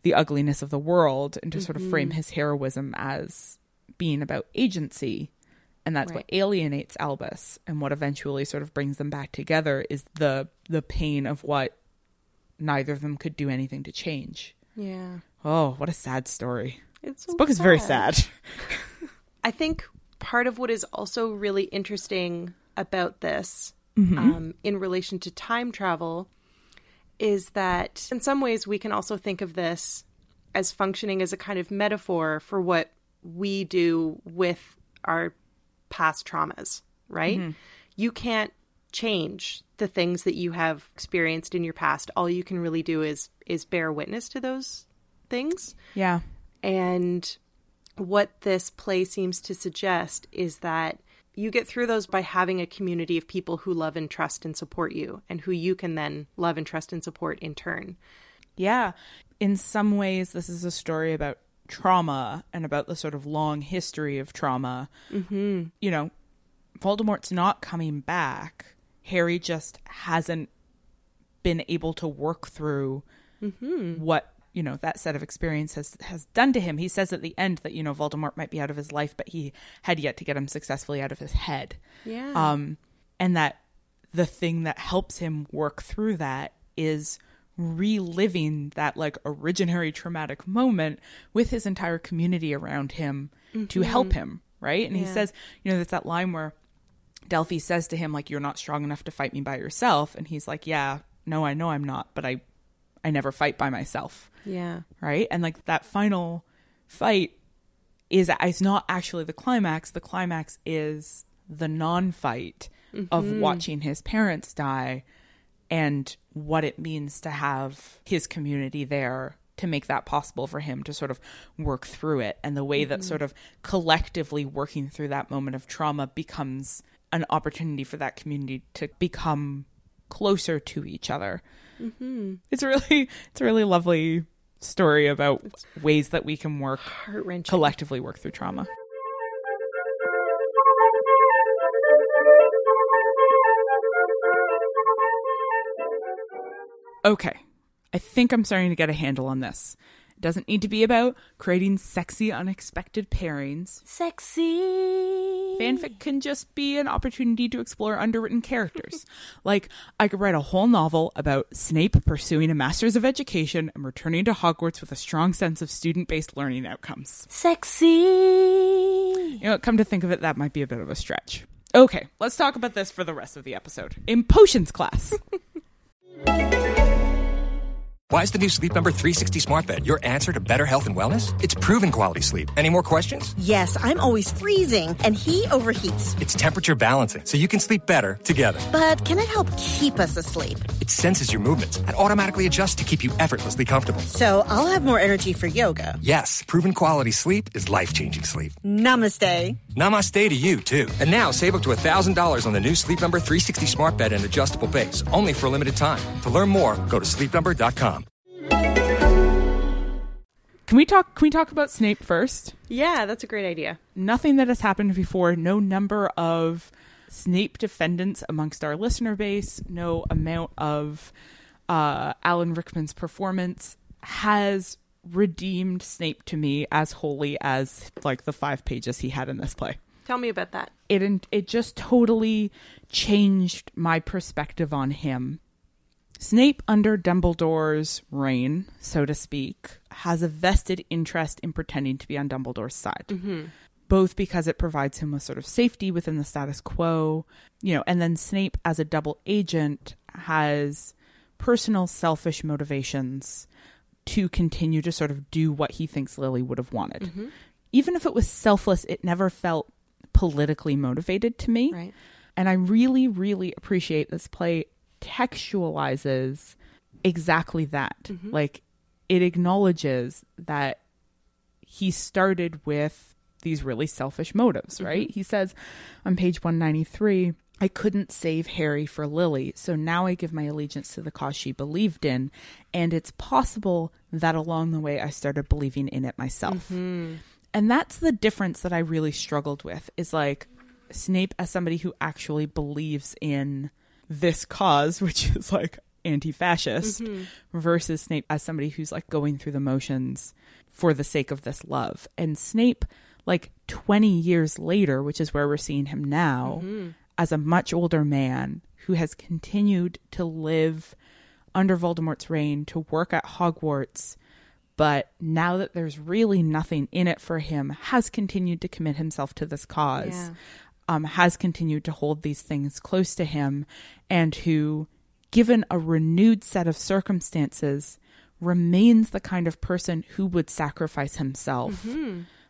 [SPEAKER 4] the ugliness of the world and to sort of frame mm-hmm. his heroism as being about agency. And that's what alienates Albus and what eventually sort of brings them back together is the the pain of what neither of them could do anything to change.
[SPEAKER 3] Yeah.
[SPEAKER 4] Oh, what a sad story.
[SPEAKER 3] It's
[SPEAKER 4] This book is very sad.
[SPEAKER 3] I think part of what is also really interesting about this,
[SPEAKER 4] Mm-hmm.
[SPEAKER 3] um, in relation to time travel, is that in some ways we can also think of this as functioning as a kind of metaphor for what we do with our past traumas, right?
[SPEAKER 4] Mm-hmm.
[SPEAKER 3] You can't change the things that you have experienced in your past. All you can really do is is bear witness to those things.
[SPEAKER 4] Yeah.
[SPEAKER 3] And what this play seems to suggest is that you get through those by having a community of people who love and trust and support you, and who you can then love and trust and support in turn.
[SPEAKER 4] Yeah. In some ways, this is a story about trauma and about the sort of long history of trauma. Mm-hmm. You know, Voldemort's not coming back. Harry just hasn't been able to work through what you know that set of experience has has done to him. He says at the end that you know Voldemort might be out of his life, but he had yet to get him successfully out of his head.
[SPEAKER 3] Yeah.
[SPEAKER 4] um, and that the thing that helps him work through that is reliving that like originary traumatic moment with his entire community around him to help him right? And he says you know there's that line where delphi says to him like you're not strong enough to fight me by yourself. And he's like yeah no i know i'm not but i i never fight by myself
[SPEAKER 3] yeah.
[SPEAKER 4] right? And like that final fight is it's not actually the climax. The climax is the non-fight of mm-hmm. watching his parents die and what it means to have his community there to make that possible for him to sort of work through it and the way that mm-hmm. sort of collectively working through that moment of trauma becomes an opportunity for that community to become closer to each other Mm-hmm. It's really it's a really lovely story about ways that we can work collectively work through trauma. Okay, I think I'm starting to get a handle on this. Doesn't need to be about creating sexy, unexpected pairings.
[SPEAKER 2] Sexy.
[SPEAKER 4] Fanfic can just be an opportunity to explore underwritten characters. like, I could write a whole novel about Snape pursuing a Master's of Education and returning to Hogwarts with a strong sense of student based learning outcomes.
[SPEAKER 2] Sexy.
[SPEAKER 4] You know, come to think of it, that might be a bit of a stretch. Okay, let's talk about this for the rest of the episode. In potions class.
[SPEAKER 1] Why is the new Sleep Number 360 smart bed your answer to better health and wellness? It's proven quality sleep. Any more questions?
[SPEAKER 5] Yes, I'm always freezing, and he overheats.
[SPEAKER 1] It's temperature balancing, so you can sleep better together.
[SPEAKER 5] But can it help keep us asleep?
[SPEAKER 1] It senses your movements and automatically adjusts to keep you effortlessly comfortable.
[SPEAKER 5] So I'll have more energy for yoga.
[SPEAKER 1] Yes, proven quality sleep is life changing sleep.
[SPEAKER 5] Namaste.
[SPEAKER 1] Namaste to you, too. And now save up to $1,000 on the new Sleep Number 360 smart bed and adjustable base, only for a limited time. To learn more, go to sleepnumber.com.
[SPEAKER 4] Can we talk can we talk about Snape first?
[SPEAKER 3] Yeah, that's a great idea.
[SPEAKER 4] Nothing that has happened before, no number of Snape defendants amongst our listener base, no amount of uh, Alan Rickman's performance has redeemed Snape to me as wholly as like the five pages he had in this play.
[SPEAKER 3] Tell me about that.
[SPEAKER 4] It it just totally changed my perspective on him. Snape, under Dumbledore's reign, so to speak, has a vested interest in pretending to be on Dumbledore's side. Mm-hmm. Both because it provides him with sort of safety within the status quo, you know, and then Snape, as a double agent, has personal selfish motivations to continue to sort of do what he thinks Lily would have wanted. Mm-hmm. Even if it was selfless, it never felt politically motivated to me.
[SPEAKER 3] Right.
[SPEAKER 4] And I really, really appreciate this play textualizes exactly that. Mm-hmm. Like it acknowledges that he started with these really selfish motives, mm-hmm. right? He says on page 193, I couldn't save Harry for Lily, so now I give my allegiance to the cause she believed in, and it's possible that along the way I started believing in it myself. Mm-hmm. And that's the difference that I really struggled with is like Snape as somebody who actually believes in this cause, which is like anti fascist, mm-hmm. versus Snape as somebody who's like going through the motions for the sake of this love. And Snape, like 20 years later, which is where we're seeing him now, mm-hmm. As a much older man who has continued to live under Voldemort's reign, to work at Hogwarts, but now that there's really nothing in it for him, has continued to commit himself to this cause,
[SPEAKER 3] Yeah.
[SPEAKER 4] um, has continued to hold these things close to him, and who, given a renewed set of circumstances, remains the kind of person who would sacrifice himself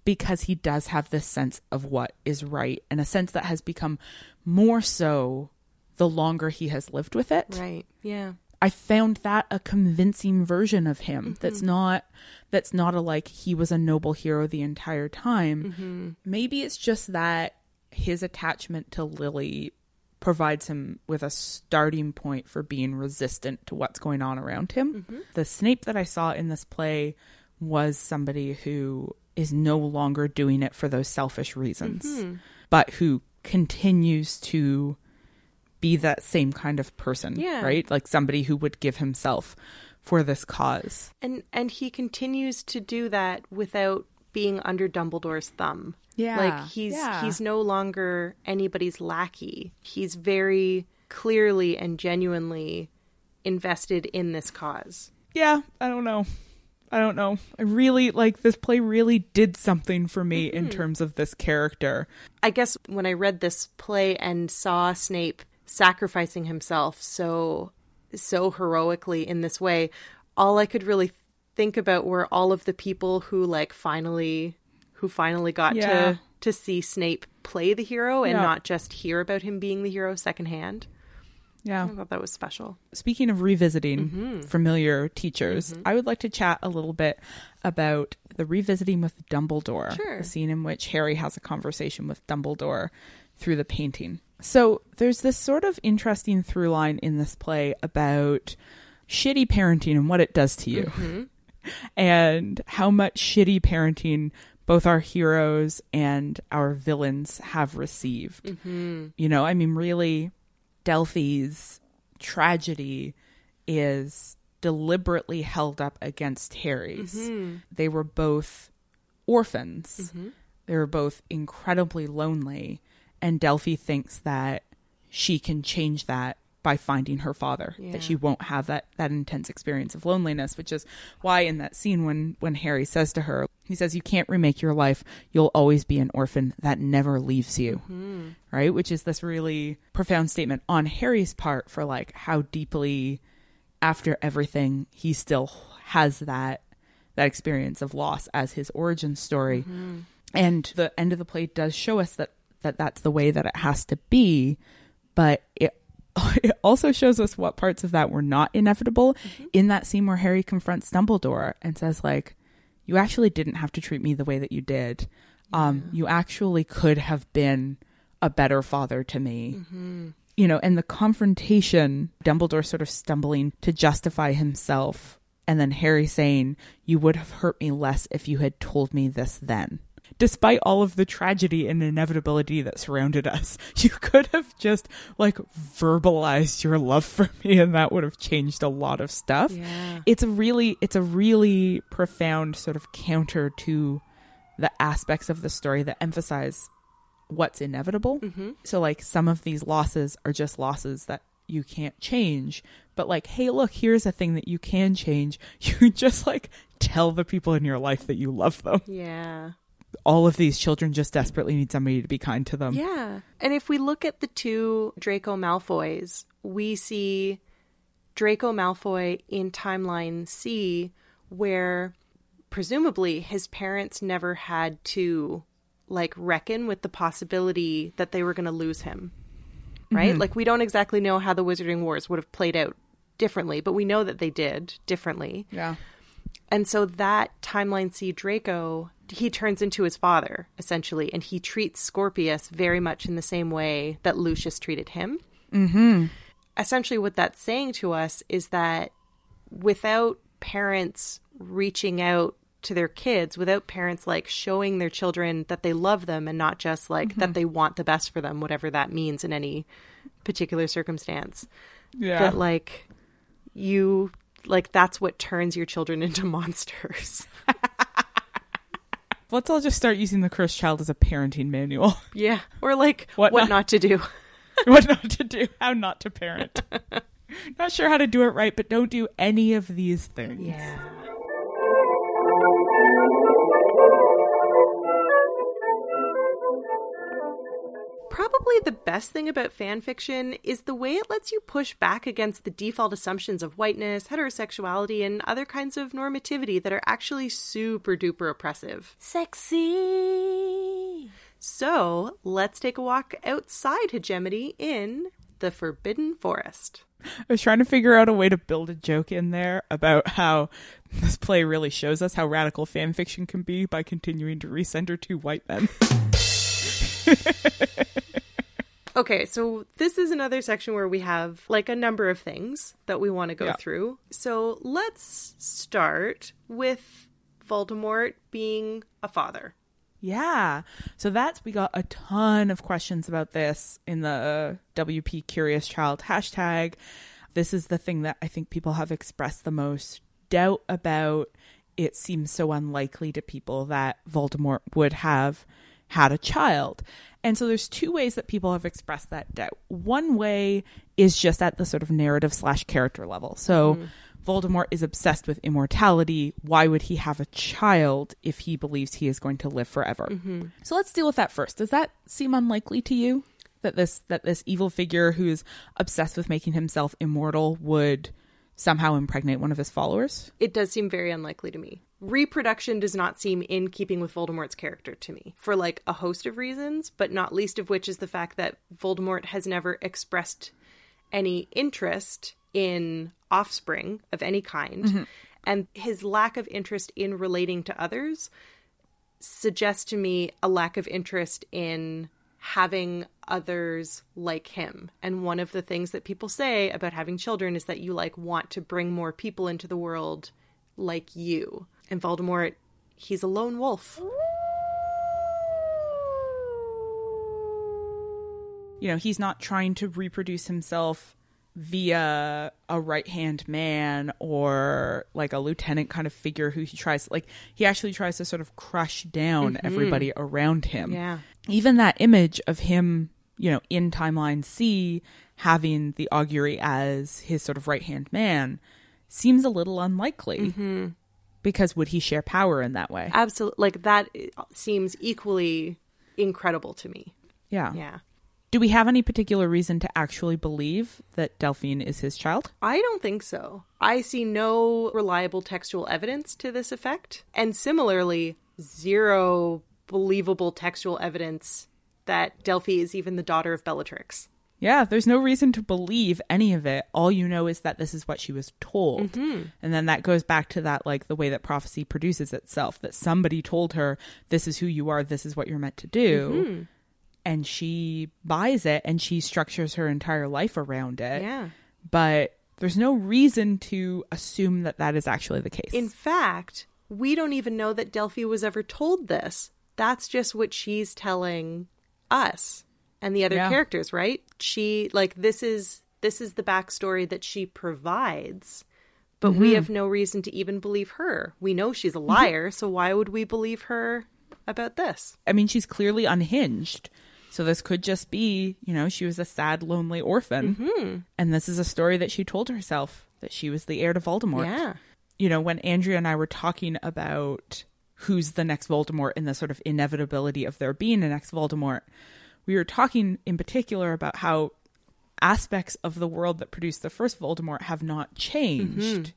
[SPEAKER 4] because he does have this sense of what is right and a sense that has become more so the longer he has lived with it.
[SPEAKER 3] Right. Yeah.
[SPEAKER 4] I found that a convincing version of him mm-hmm. that's not that's not a like he was a noble hero the entire time. Mm-hmm. Maybe it's just that his attachment to Lily provides him with a starting point for being resistant to what's going on around him. Mm-hmm. The Snape that I saw in this play was somebody who is no longer doing it for those selfish reasons, mm-hmm. but who continues to be that same kind of person,
[SPEAKER 3] Yeah.
[SPEAKER 4] right? Like somebody who would give himself for this cause.
[SPEAKER 3] And and he continues to do that without being under Dumbledore's thumb.
[SPEAKER 4] Yeah,
[SPEAKER 3] Like he's
[SPEAKER 4] yeah.
[SPEAKER 3] he's no longer anybody's lackey. He's very clearly and genuinely invested in this cause.
[SPEAKER 4] Yeah, I don't know. I don't know. I really like this play really did something for me in mm-hmm. terms of this character.
[SPEAKER 3] I guess when I read this play and saw Snape sacrificing himself so so heroically in this way, all I could really think about were all of the people who like finally who finally got
[SPEAKER 4] Yeah.
[SPEAKER 3] to to see Snape play the hero and
[SPEAKER 4] Yeah.
[SPEAKER 3] not just hear about him being the hero secondhand.
[SPEAKER 4] Yeah.
[SPEAKER 3] I thought that was special.
[SPEAKER 4] Speaking of revisiting
[SPEAKER 3] Mm-hmm.
[SPEAKER 4] familiar teachers, mm-hmm. I would like to chat a little bit about the revisiting with Dumbledore.
[SPEAKER 3] Sure.
[SPEAKER 4] The scene in which Harry has a conversation with Dumbledore through the painting. So there's this sort of interesting through line in this play about shitty parenting and what it does to you. Mm-hmm. And how much shitty parenting both our heroes and our villains have received. Mm-hmm. You know, I mean, really, Delphi's tragedy is deliberately held up against Harry's. Mm-hmm. They were both orphans. Mm-hmm. They were both incredibly lonely, and Delphi thinks that she can change that by finding her father.
[SPEAKER 3] Yeah.
[SPEAKER 4] That she won't have that that intense experience of loneliness, which is why in that scene when when Harry says to her, he says, "You can't remake your life. You'll always be an orphan that never leaves you." Mm-hmm. Right, which is this really profound statement on Harry's part for like how deeply after everything he still has that that experience of loss as his origin story mm-hmm. and the end of the play does show us that that that's the way that it has to be but it it also shows us what parts of that were not inevitable in that scene where Harry confronts Dumbledore and says like you actually didn't have to treat me the way that you did. Um you actually could have been a better father to me. You know, and the confrontation, Dumbledore sort of stumbling to justify himself, and then Harry saying, You would have hurt me less if you had told me this then. Despite all of the tragedy and inevitability that surrounded us, you could have just like verbalized your love for me, and that would have changed a lot of stuff.
[SPEAKER 3] Yeah.
[SPEAKER 4] It's a really, it's a really profound sort of counter to the aspects of the story that emphasize what's inevitable. Mm-hmm. So, like, some of these losses are just losses that you can't change. But, like, hey, look, here's a thing that you can change. You just, like, tell the people in your life that you love them.
[SPEAKER 3] Yeah.
[SPEAKER 4] All of these children just desperately need somebody to be kind to them.
[SPEAKER 3] Yeah. And if we look at the two Draco Malfoys, we see Draco Malfoy in timeline C, where presumably his parents never had to like reckon with the possibility that they were going to lose him. Right? Mm-hmm. Like we don't exactly know how the Wizarding Wars would have played out differently, but we know that they did differently.
[SPEAKER 4] Yeah.
[SPEAKER 3] And so that timeline C Draco, he turns into his father, essentially, and he treats Scorpius very much in the same way that Lucius treated him. Mm-hmm. Essentially, what that's saying to us is that without parents reaching out to their kids, without parents like showing their children that they love them and not just like that they want the best for them, whatever that means in any particular circumstance,
[SPEAKER 4] Yeah.
[SPEAKER 3] that like you like that's what turns your children into monsters.
[SPEAKER 4] Let's all just start using the cursed child as a parenting manual.
[SPEAKER 3] yeah. Or like
[SPEAKER 4] What
[SPEAKER 3] what,
[SPEAKER 4] not-
[SPEAKER 3] not to do.
[SPEAKER 4] what not to do, how not to parent. not sure how to do it right, but don't do any of these things.
[SPEAKER 3] Yeah. Probably the best thing about fan fiction is the way it lets you push back against the default assumptions of whiteness, heterosexuality, and other kinds of normativity that are actually super duper oppressive.
[SPEAKER 2] Sexy.
[SPEAKER 3] So let's take a walk outside hegemony in the Forbidden Forest.
[SPEAKER 4] I was trying to figure out a way to build a joke in there about how this play really shows us how radical fan fiction can be by continuing to recenter two white men.
[SPEAKER 3] Okay, so this is another section where we have like a number of things that we want to go
[SPEAKER 4] Yeah.
[SPEAKER 3] through. So let's start with Voldemort being a father.
[SPEAKER 4] Yeah. So that's we got a ton of questions about this in the WP Curious Child hashtag. This is the thing that I think people have expressed the most doubt about. It seems so unlikely to people that Voldemort would have had a child. And so there's two ways that people have expressed that doubt. One way is just at the sort of narrative slash character level. So mm-hmm. Voldemort is obsessed with immortality. Why would he have a child if he believes he is going to live forever? Mm-hmm. So let's deal with that first. Does that seem unlikely to you that this that this evil figure who is obsessed with making himself immortal would somehow impregnate one of his followers?
[SPEAKER 3] It does seem very unlikely to me. Reproduction does not seem in keeping with Voldemort's character to me for like a host of reasons, but not least of which is the fact that Voldemort has never expressed any interest in offspring of any kind. Mm-hmm. And his lack of interest in relating to others suggests to me a lack of interest in having others like him. And one of the things that people say about having children is that you like want to bring more people into the world like you. And Voldemort, he's a lone wolf.
[SPEAKER 4] You know, he's not trying to reproduce himself via a right hand man or like a lieutenant kind of figure who he tries like he actually tries to sort of crush down mm-hmm. everybody around him.
[SPEAKER 3] Yeah.
[SPEAKER 4] Even that image of him, you know, in timeline C having the Augurey as his sort of right hand man seems a little unlikely. Mm-hmm. Because would he share power in that way?
[SPEAKER 3] Absolutely. Like that eh, seems equally incredible to me.
[SPEAKER 4] Yeah.
[SPEAKER 3] Yeah.
[SPEAKER 4] Do we have any particular reason to actually believe that Delphini is his child?
[SPEAKER 3] I don't think so. I see no reliable textual evidence to this effect. And similarly, zero believable textual evidence that Delphi is even the daughter of Bellatrix.
[SPEAKER 4] Yeah, there's no reason to believe any of it. All you know is that this is what she was told. Mm-hmm. And then that goes back to that, like, the way that prophecy produces itself that somebody told her, this is who you are, this is what you're meant to do. Mm-hmm. And she buys it and she structures her entire life around it.
[SPEAKER 3] Yeah.
[SPEAKER 4] But there's no reason to assume that that is actually the case.
[SPEAKER 3] In fact, we don't even know that Delphi was ever told this. That's just what she's telling us and the other
[SPEAKER 4] Yeah.
[SPEAKER 3] characters, right? She like this is this is the backstory that she provides. But we mm-hmm. have no reason to even believe her. We know she's a mm-hmm. liar, so why would we believe her about this?
[SPEAKER 4] I mean, she's clearly unhinged. So this could just be, you know, she was a sad, lonely orphan. Mm-hmm. And this is a story that she told herself that she was the heir to Voldemort.
[SPEAKER 3] Yeah.
[SPEAKER 4] You know, when Andrea and I were talking about who's the next Voldemort and the sort of inevitability of there being a next Voldemort, we were talking in particular about how aspects of the world that produced the first Voldemort have not changed. Mm-hmm.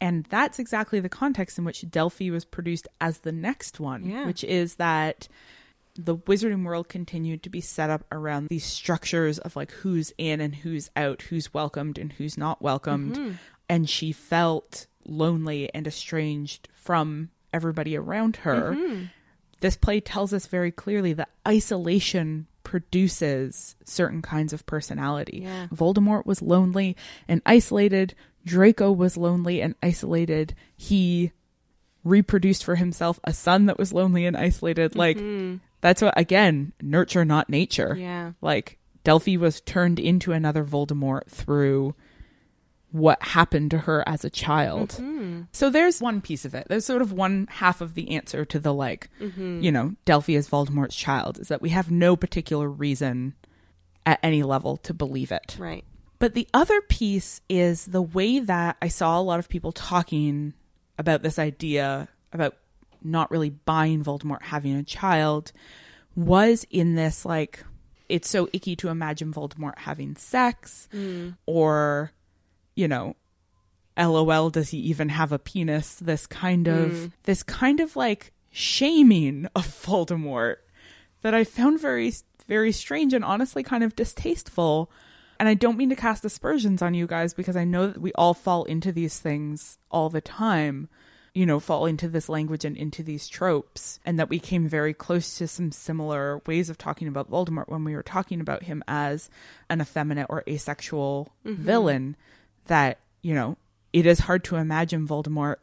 [SPEAKER 4] And that's exactly the context in which Delphi was produced as the next one,
[SPEAKER 3] Yeah.
[SPEAKER 4] which is that the wizarding world continued to be set up around these structures of like who's in and who's out, who's welcomed and who's not welcomed. Mm-hmm. And she felt lonely and estranged from everybody around her. Mm-hmm. This play tells us very clearly that isolation produces certain kinds of personality.
[SPEAKER 3] Yeah.
[SPEAKER 4] Voldemort was lonely and isolated. Draco was lonely and isolated. He reproduced for himself a son that was lonely and isolated. Mm-hmm. Like, that's what, again, nurture, not nature.
[SPEAKER 3] Yeah.
[SPEAKER 4] Like, Delphi was turned into another Voldemort through what happened to her as a child. Mm-hmm. So there's one piece of it. There's sort of one half of the answer to the like, mm-hmm. you know, Delphi is Voldemort's child is that we have no particular reason at any level to believe it.
[SPEAKER 3] Right.
[SPEAKER 4] But the other piece is the way that I saw a lot of people talking about this idea about not really buying Voldemort having a child was in this like it's so icky to imagine Voldemort having sex mm. or you know lol does he even have a penis? This kind of hmm. this kind of like shaming of Voldemort that I found very very strange and honestly kind of distasteful. And I don't mean to cast aspersions on you guys because I know that we all fall into these things all the time you know, fall into this language and into these tropes, and that we came very close to some similar ways of talking about Voldemort when we were talking about him as an effeminate or asexual mm-hmm. villain. That, you know, it is hard to imagine Voldemort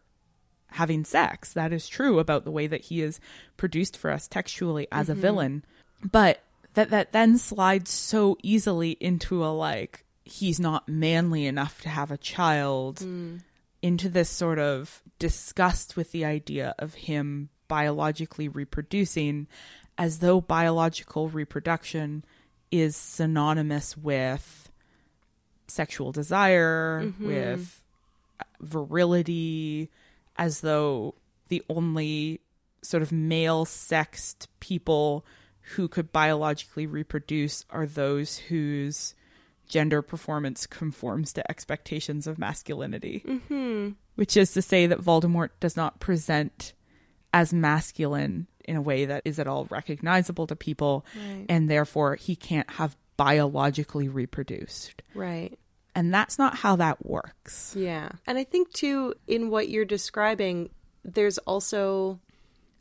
[SPEAKER 4] having sex. That is true about the way that he is produced for us textually as a mm-hmm. villain. But that that then slides so easily into a like he's not manly enough to have a child mm. into this sort of disgust with the idea of him biologically reproducing as though biological reproduction is synonymous with sexual desire, with virility, as though the only sort of male sexed people who could biologically reproduce are those whose gender performance conforms to expectations of masculinity. Mm-hmm. Which is to say that Voldemort does not present as masculine in a way that is at all recognizable to people, and therefore he can't have biologically reproduced.
[SPEAKER 3] Right.
[SPEAKER 4] And that's not how that works.
[SPEAKER 3] Yeah. And I think, too, in what you're describing, there's also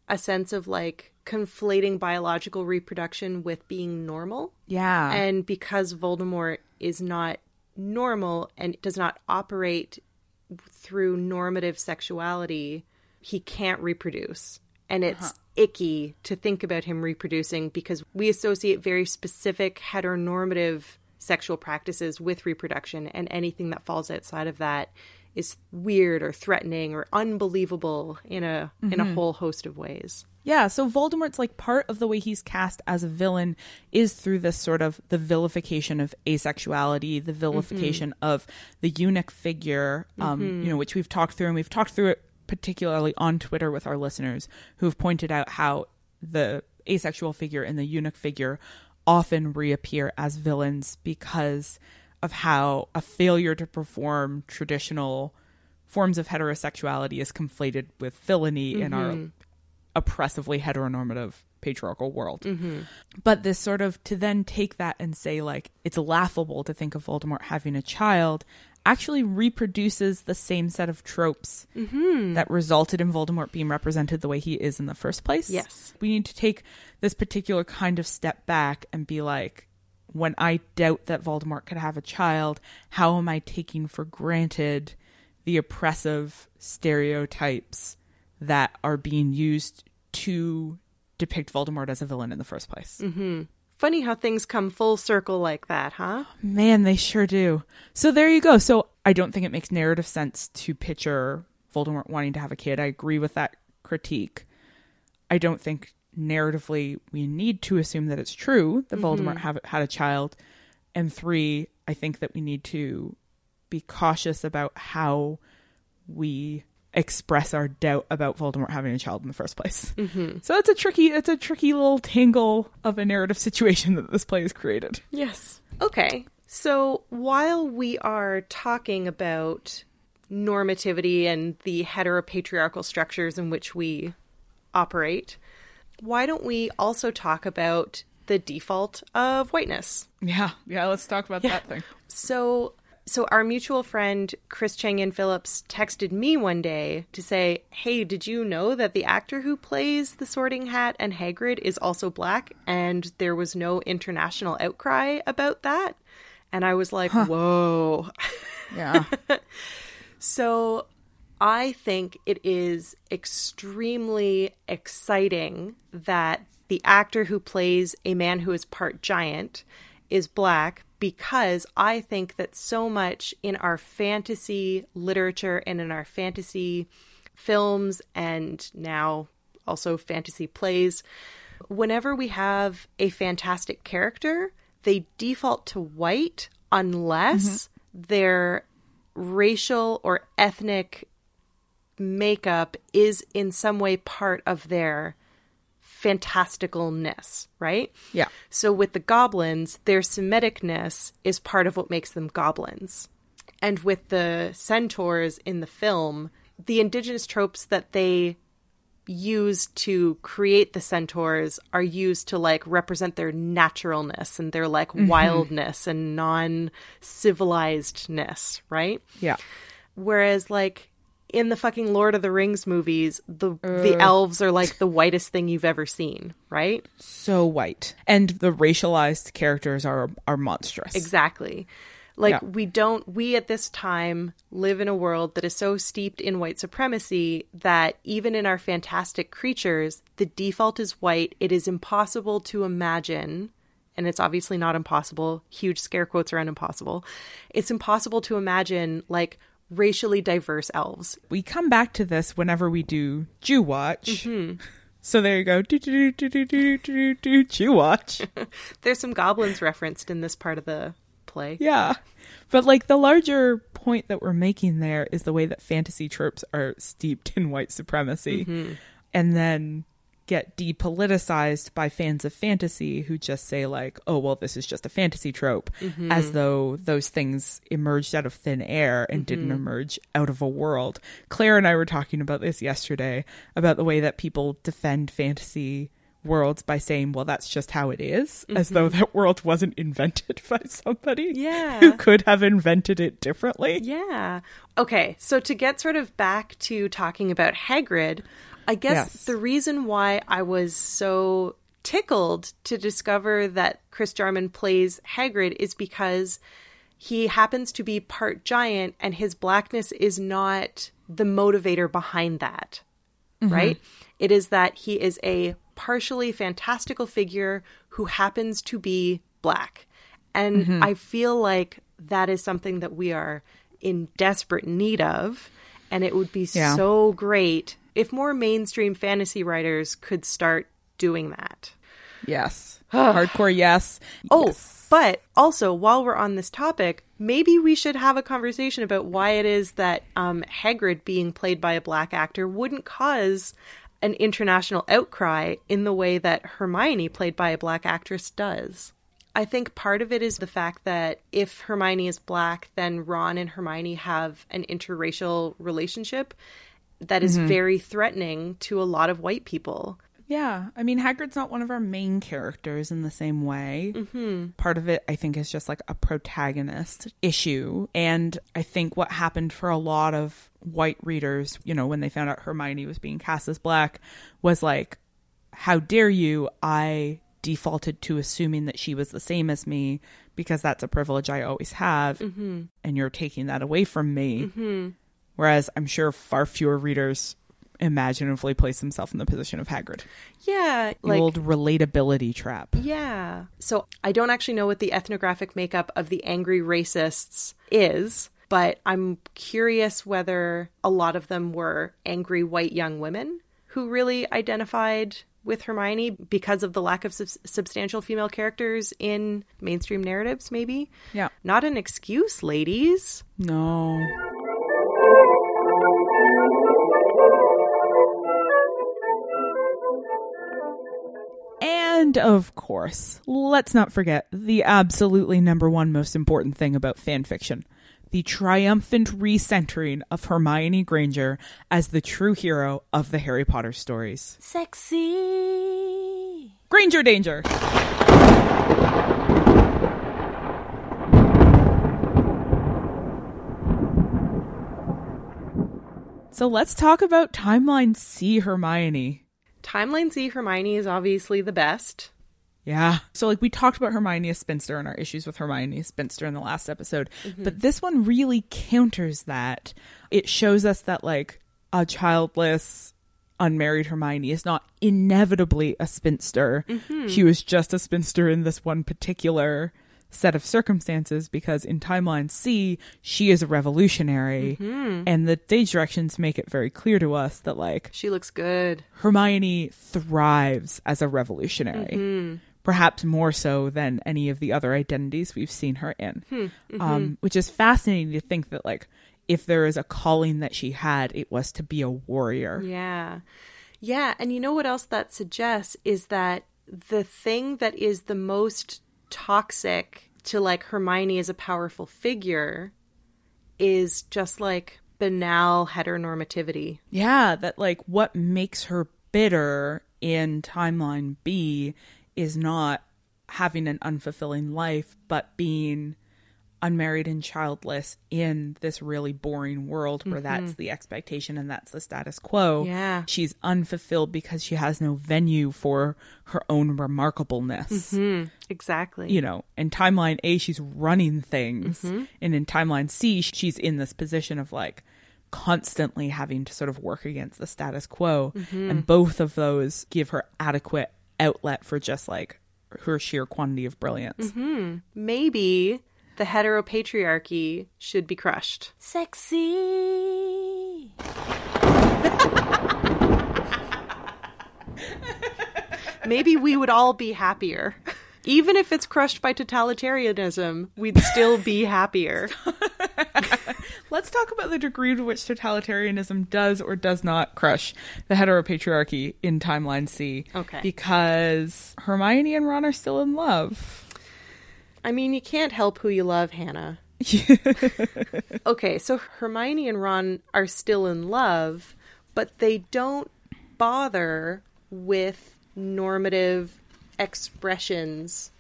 [SPEAKER 3] a sense of like conflating biological reproduction with being normal.
[SPEAKER 4] Yeah.
[SPEAKER 3] And because Voldemort is not normal and does not operate through normative sexuality, he can't reproduce. And it's uh-huh. icky to think about him reproducing because we associate very specific heteronormative sexual practices with reproduction, and anything that falls outside of that is weird or threatening or unbelievable in a in a mm-hmm. whole host of ways.
[SPEAKER 4] Yeah, so Voldemort's like part of the way he's cast as a villain is through this sort of the vilification of asexuality, the vilification mm-hmm. of the eunuch figure, um, you mm-hmm. know, which we've talked through, and we've talked through it particularly on Twitter with our listeners who've pointed out how the asexual figure and the eunuch figure often reappear as villains because of how a failure to perform traditional forms of heterosexuality is conflated with villainy in our mm-hmm. oppressively heteronormative patriarchal world. Mm-hmm. But this sort of to then take that and say like it's laughable to think of Voldemort having a child actually reproduces the same set of tropes mm-hmm. that resulted in Voldemort being represented the way he is in the first place.
[SPEAKER 3] Yes.
[SPEAKER 4] We need to take this particular kind of step back and be like when I doubt that Voldemort could have a child, how am I taking for granted the oppressive stereotypes that are being used to depict Voldemort as a villain in the first place? Mm-hmm.
[SPEAKER 3] Funny how things come full circle like that, huh?
[SPEAKER 4] Man, they sure do. So there you go. So I don't think it makes narrative sense to picture Voldemort wanting to have a kid. I agree with that critique. I don't think narratively we need to assume that it's true that mm-hmm. Voldemort have, had a child. And three, I think that we need to be cautious about how we express our doubt about Voldemort having a child in the first place. Mm-hmm. So it's a tricky, it's a tricky little tangle of a narrative situation that this play has created.
[SPEAKER 3] Yes. Okay. So while we are talking about normativity and the heteropatriarchal structures in which we operate, why don't we also talk about the default of whiteness?
[SPEAKER 4] Yeah, yeah. Let's talk about that thing.
[SPEAKER 3] So so our mutual friend Chris Chang Phillips texted me one day to say, "Hey, did you know that the actor who plays the Sorting Hat and Hagrid is also black and there was no international outcry about that?" And I was like, "Whoa."
[SPEAKER 4] Yeah,
[SPEAKER 3] So I think it is extremely exciting that the actor who plays a man who is part giant is black because I think that so much in our fantasy literature and in our fantasy films and now also fantasy plays, whenever we have a fantastic character, they default to white unless mm-hmm. their racial or ethnic makeup is in some way part of their fantasticalness, right?
[SPEAKER 4] Yeah.
[SPEAKER 3] So with the goblins, their Semiticness is part of what makes them goblins. And with the centaurs in the film, the indigenous tropes that they use to create the centaurs are used to like represent their naturalness and their like mm-hmm. wildness and non-civilizedness, right?
[SPEAKER 4] yeah,
[SPEAKER 3] Whereas like in the fucking Lord of the Rings movies, the the elves are like the whitest thing you've ever seen, right?
[SPEAKER 4] so white, and the racialized characters are are monstrous.
[SPEAKER 3] Exactly. Like
[SPEAKER 4] Yeah.
[SPEAKER 3] we don't we at this time live in a world that is so steeped in white supremacy that even in our fantastic creatures, the default is white. It is impossible to imagine and it's obviously not impossible. Huge scare quotes around impossible. It's impossible to imagine like racially diverse elves.
[SPEAKER 4] we come back to this whenever we do Jew Watch. Mm-hmm. So there you go. Do, do, do, do, do, do, do, Jew Watch.
[SPEAKER 3] There's some goblins referenced in this part of the play.
[SPEAKER 4] yeah. But like the larger point that we're making there is the way that fantasy tropes are steeped in white supremacy mm-hmm. and then get depoliticized by fans of fantasy who just say like, "Oh, well this is just a fantasy trope," mm-hmm. as though those things emerged out of thin air and didn't mm-hmm. emerge out of a world. Claire and I were talking about this yesterday about the way that people defend fantasy worlds by saying, well, that's just how it is, as though mm-hmm. that world wasn't invented by somebody
[SPEAKER 3] Yeah.
[SPEAKER 4] who could have invented it differently.
[SPEAKER 3] Yeah. Okay, so to get sort of back to talking about Hagrid, I guess
[SPEAKER 4] Yes.
[SPEAKER 3] the reason why I was so tickled to discover that Chris Jarman plays Hagrid is because he happens to be part giant and his blackness is not the motivator behind that. Mm-hmm. Right? It is that he is a partially fantastical figure who happens to be black. And mm-hmm. I feel like that is something that we are in desperate need of. And it would be
[SPEAKER 4] Yeah.
[SPEAKER 3] so great if more mainstream fantasy writers could start doing that.
[SPEAKER 4] Yes. Hardcore yes.
[SPEAKER 3] Oh,
[SPEAKER 4] Yes.
[SPEAKER 3] but also while we're on this topic, maybe we should have a conversation about why it is that um, Hagrid being played by a black actor wouldn't cause an international outcry in the way that Hermione, played by a black actress, does. I think part of it is the fact that if Hermione is black, then Ron and Hermione have an interracial relationship that is very threatening to a lot of white people.
[SPEAKER 4] Yeah, I mean, Hagrid's not one of our main characters in the same way. Mm-hmm. Part of it, I think, is just like a protagonist issue. And I think what happened for a lot of white readers, you know, when they found out Hermione was being cast as black, was like, how dare you? I defaulted to assuming that she was the same as me because that's a privilege I always have. Mm-hmm. And you're taking that away from me. Mm-hmm. Whereas I'm sure far fewer readers imaginatively place themselves in the position of Hagrid.
[SPEAKER 3] Yeah,
[SPEAKER 4] The
[SPEAKER 3] like
[SPEAKER 4] old relatability trap.
[SPEAKER 3] Yeah. So I don't actually know what the ethnographic makeup of the angry racists is, but I'm curious whether a lot of them were angry white young women who really identified with Hermione because of the lack of sub- substantial female characters in mainstream narratives, maybe.
[SPEAKER 4] Yeah.
[SPEAKER 3] Not an excuse, ladies.
[SPEAKER 4] No. And of course, let's not forget the absolutely number one most important thing about fan fiction the triumphant recentering of Hermione Granger as the true hero of the Harry Potter stories.
[SPEAKER 2] Sexy.
[SPEAKER 4] Granger Danger! So let's talk about Timeline C Hermione.
[SPEAKER 3] Timeline C Hermione is obviously the best.
[SPEAKER 4] Yeah. So, like, we talked about Hermione as spinster and our issues with Hermione as spinster in the last episode, mm-hmm. but this one really counters that. It shows us that, like, a childless, unmarried Hermione is not inevitably a spinster. Mm-hmm. She was just a spinster in this one particular set of circumstances because in timeline C, she is a revolutionary, mm-hmm. and the stage directions make it very clear to us that, like,
[SPEAKER 3] She looks good.
[SPEAKER 4] Hermione thrives as a revolutionary, mm-hmm. perhaps more so than any of the other identities we've seen her in. Hmm. Mm-hmm. Um, which is fascinating to think that, like, if there is a calling that she had, it was to be a warrior.
[SPEAKER 3] Yeah. Yeah. And you know what else that suggests is that the thing that is the most toxic to like Hermione as a powerful figure is just like banal heteronormativity.
[SPEAKER 4] Yeah, that like what makes her bitter in timeline B is not having an unfulfilling life, but being unmarried and childless in this really boring world where mm-hmm. that's the expectation and that's the status quo.
[SPEAKER 3] Yeah.
[SPEAKER 4] She's unfulfilled because she has no venue for her own remarkableness. Mm-hmm.
[SPEAKER 3] Exactly.
[SPEAKER 4] You know, in timeline A, she's running things. Mm-hmm. And in timeline C, she's in this position of like constantly having to sort of work against the status quo. And both of those give her adequate outlet for just like her sheer quantity of brilliance.
[SPEAKER 3] Maybe the heteropatriarchy should be crushed.
[SPEAKER 2] Sexy.
[SPEAKER 3] Maybe we would all be happier. Even if it's crushed by totalitarianism, we'd still be happier.
[SPEAKER 4] Let's talk about the degree to which totalitarianism does or does not crush the heteropatriarchy in Timeline C.
[SPEAKER 3] Okay.
[SPEAKER 4] Because Hermione and Ron are still in love.
[SPEAKER 3] I mean, you can't help who you love, Hannah. okay, so Hermione and Ron are still in love, but they don't bother with normative expressions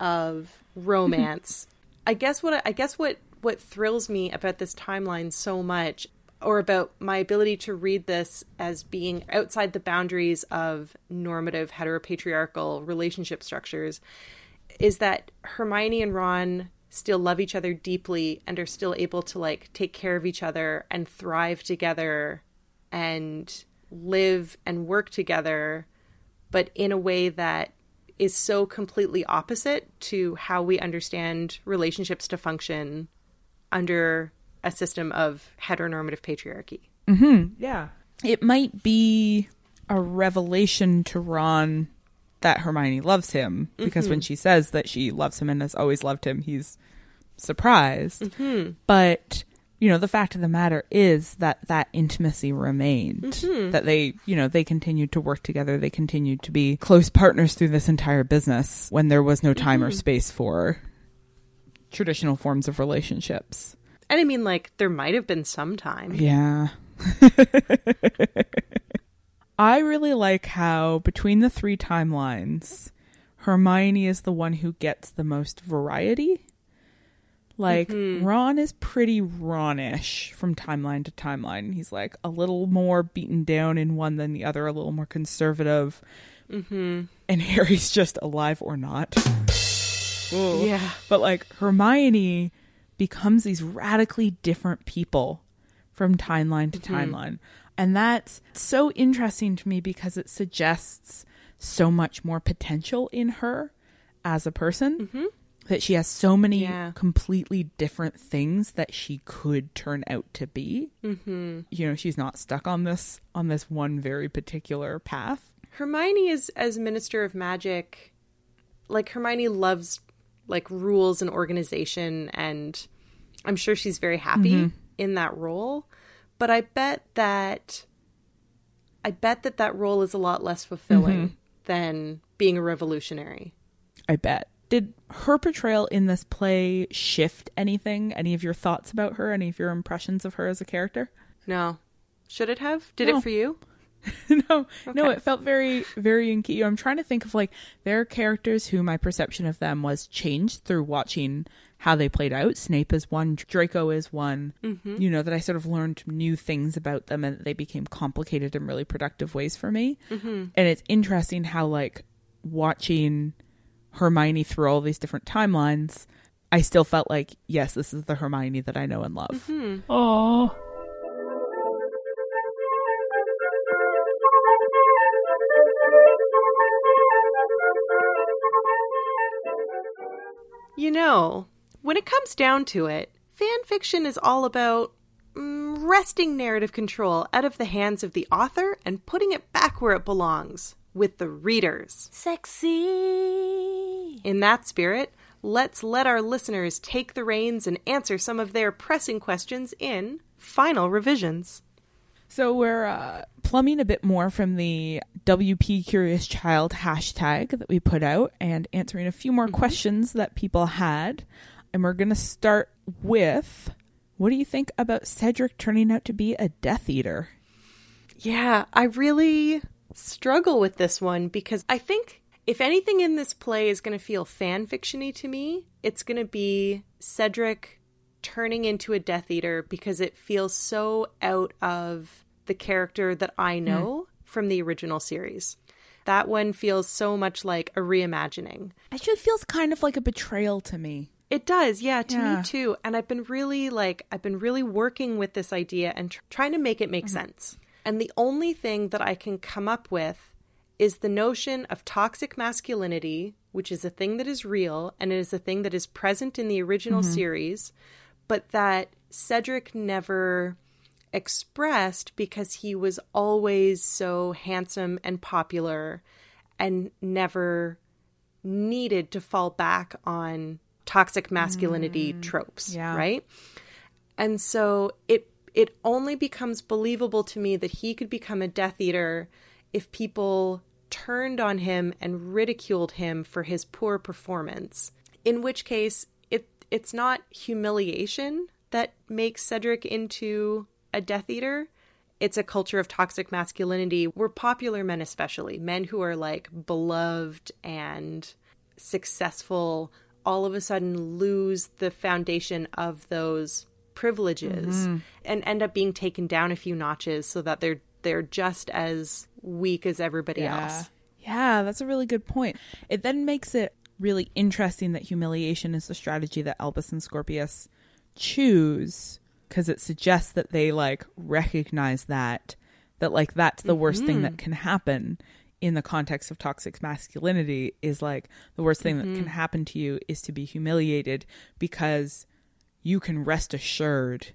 [SPEAKER 3] of romance. I guess what I guess what what thrills me about this timeline so much or about my ability to read this as being outside the boundaries of normative heteropatriarchal relationship structures is that Hermione and Ron still love each other deeply and are still able to like take care of each other and thrive together and live and work together but in a way that is so completely opposite to how we understand relationships to function under a system of heteronormative patriarchy. Mm-hmm.
[SPEAKER 4] Yeah. It might be a revelation to Ron that Hermione loves him because when mm-hmm. she says that she loves him and has always loved him, he's surprised. Mm-hmm. But you know, the fact of the matter is that that intimacy remained. Mm-hmm. That they, you know, they continued to work together. They continued to be close partners through this entire business when there was no time or space for traditional forms of relationships.
[SPEAKER 3] And I mean, like, there might have been some time.
[SPEAKER 4] Yeah. I really like how between the three timelines, Hermione is the one who gets the most variety. Like Ron is pretty Ronish from timeline to timeline. He's like a little more beaten down in one than the other, a little more conservative. Mm-hmm. And Harry's just alive or not. Ooh.
[SPEAKER 3] Yeah.
[SPEAKER 4] But like Hermione becomes these radically different people from timeline to timeline. And that's so interesting to me because it suggests so much more potential in her as a person. That she has so many
[SPEAKER 3] Yeah.
[SPEAKER 4] completely different things that she could turn out to be. Mm-hmm. You know, she's not stuck on this on this one very particular path.
[SPEAKER 3] Hermione is as Minister of Magic, like Hermione loves like rules and organization, and I'm sure she's very happy in that role. But I bet that I bet that that role is a lot less fulfilling mm-hmm. than being a revolutionary.
[SPEAKER 4] I bet. Did her portrayal in this play shift anything? Any of your thoughts about her? Any of your impressions of her as a character?
[SPEAKER 3] No, should it have? Did
[SPEAKER 4] No.
[SPEAKER 3] it for you?
[SPEAKER 4] no, no, it felt very, very in key. I'm trying to think of like there are characters who my perception of them was changed through watching how they played out. Snape is one, Draco is one. Mm-hmm. You know that I sort of learned new things about them, and they became complicated in really productive ways for me. Mm-hmm. And it's interesting how like watching Hermione through all these different timelines. I still felt like, yes, this is the Hermione that I know and love.
[SPEAKER 2] Oh.
[SPEAKER 3] You know, when it comes down to it, fan fiction is all about mm, wresting narrative control out of the hands of the author and putting it back where it belongs with the readers.
[SPEAKER 2] Sexy.
[SPEAKER 3] In that spirit, let's let our listeners take the reins and answer some of their pressing questions in Final Revisions.
[SPEAKER 4] So we're uh, plumbing a bit more from the WP Curious Child hashtag that we put out and answering a few more questions that people had. And we're going to start with what do you think about Cedric turning out to be a Death Eater?
[SPEAKER 3] Yeah, I really struggle with this one because I think if anything in this play is going to feel fan fictiony to me, it's going to be Cedric turning into a Death Eater because it feels so out of the character that I hmm. know from the original series. That one feels so much like a reimagining.
[SPEAKER 4] Actually feels kind of like a betrayal to me.
[SPEAKER 3] It does, yeah, to
[SPEAKER 4] Yeah.
[SPEAKER 3] me too. And I've been really like I've been really working with this idea and tr- trying to make it make mm-hmm. sense. And the only thing that I can come up with is the notion of toxic masculinity, which is a thing that is real and it is a thing that is present in the original mm-hmm. series, but that Cedric never expressed because he was always so handsome and popular and never needed to fall back on toxic masculinity mm. tropes,
[SPEAKER 4] yeah.
[SPEAKER 3] right? And so it it only becomes believable to me that he could become a Death Eater if people turned on him and ridiculed him for his poor performance. In which case, it's not humiliation that makes Cedric into a Death Eater. It's a culture of toxic masculinity where popular men, especially men who are like beloved and successful, all of a sudden lose the foundation of those privileges mm-hmm. and end up being taken down a few notches so that they're they're just as weak as everybody else.
[SPEAKER 4] Yeah, that's a really good point. It then makes it really interesting that humiliation is the strategy that Albus and Scorpius choose because it suggests that they like recognize that that like that's the worst thing that mm-hmm. can happen in the context of toxic masculinity is like the worst thing that can mm-hmm. happen to you is to be humiliated because you can rest assured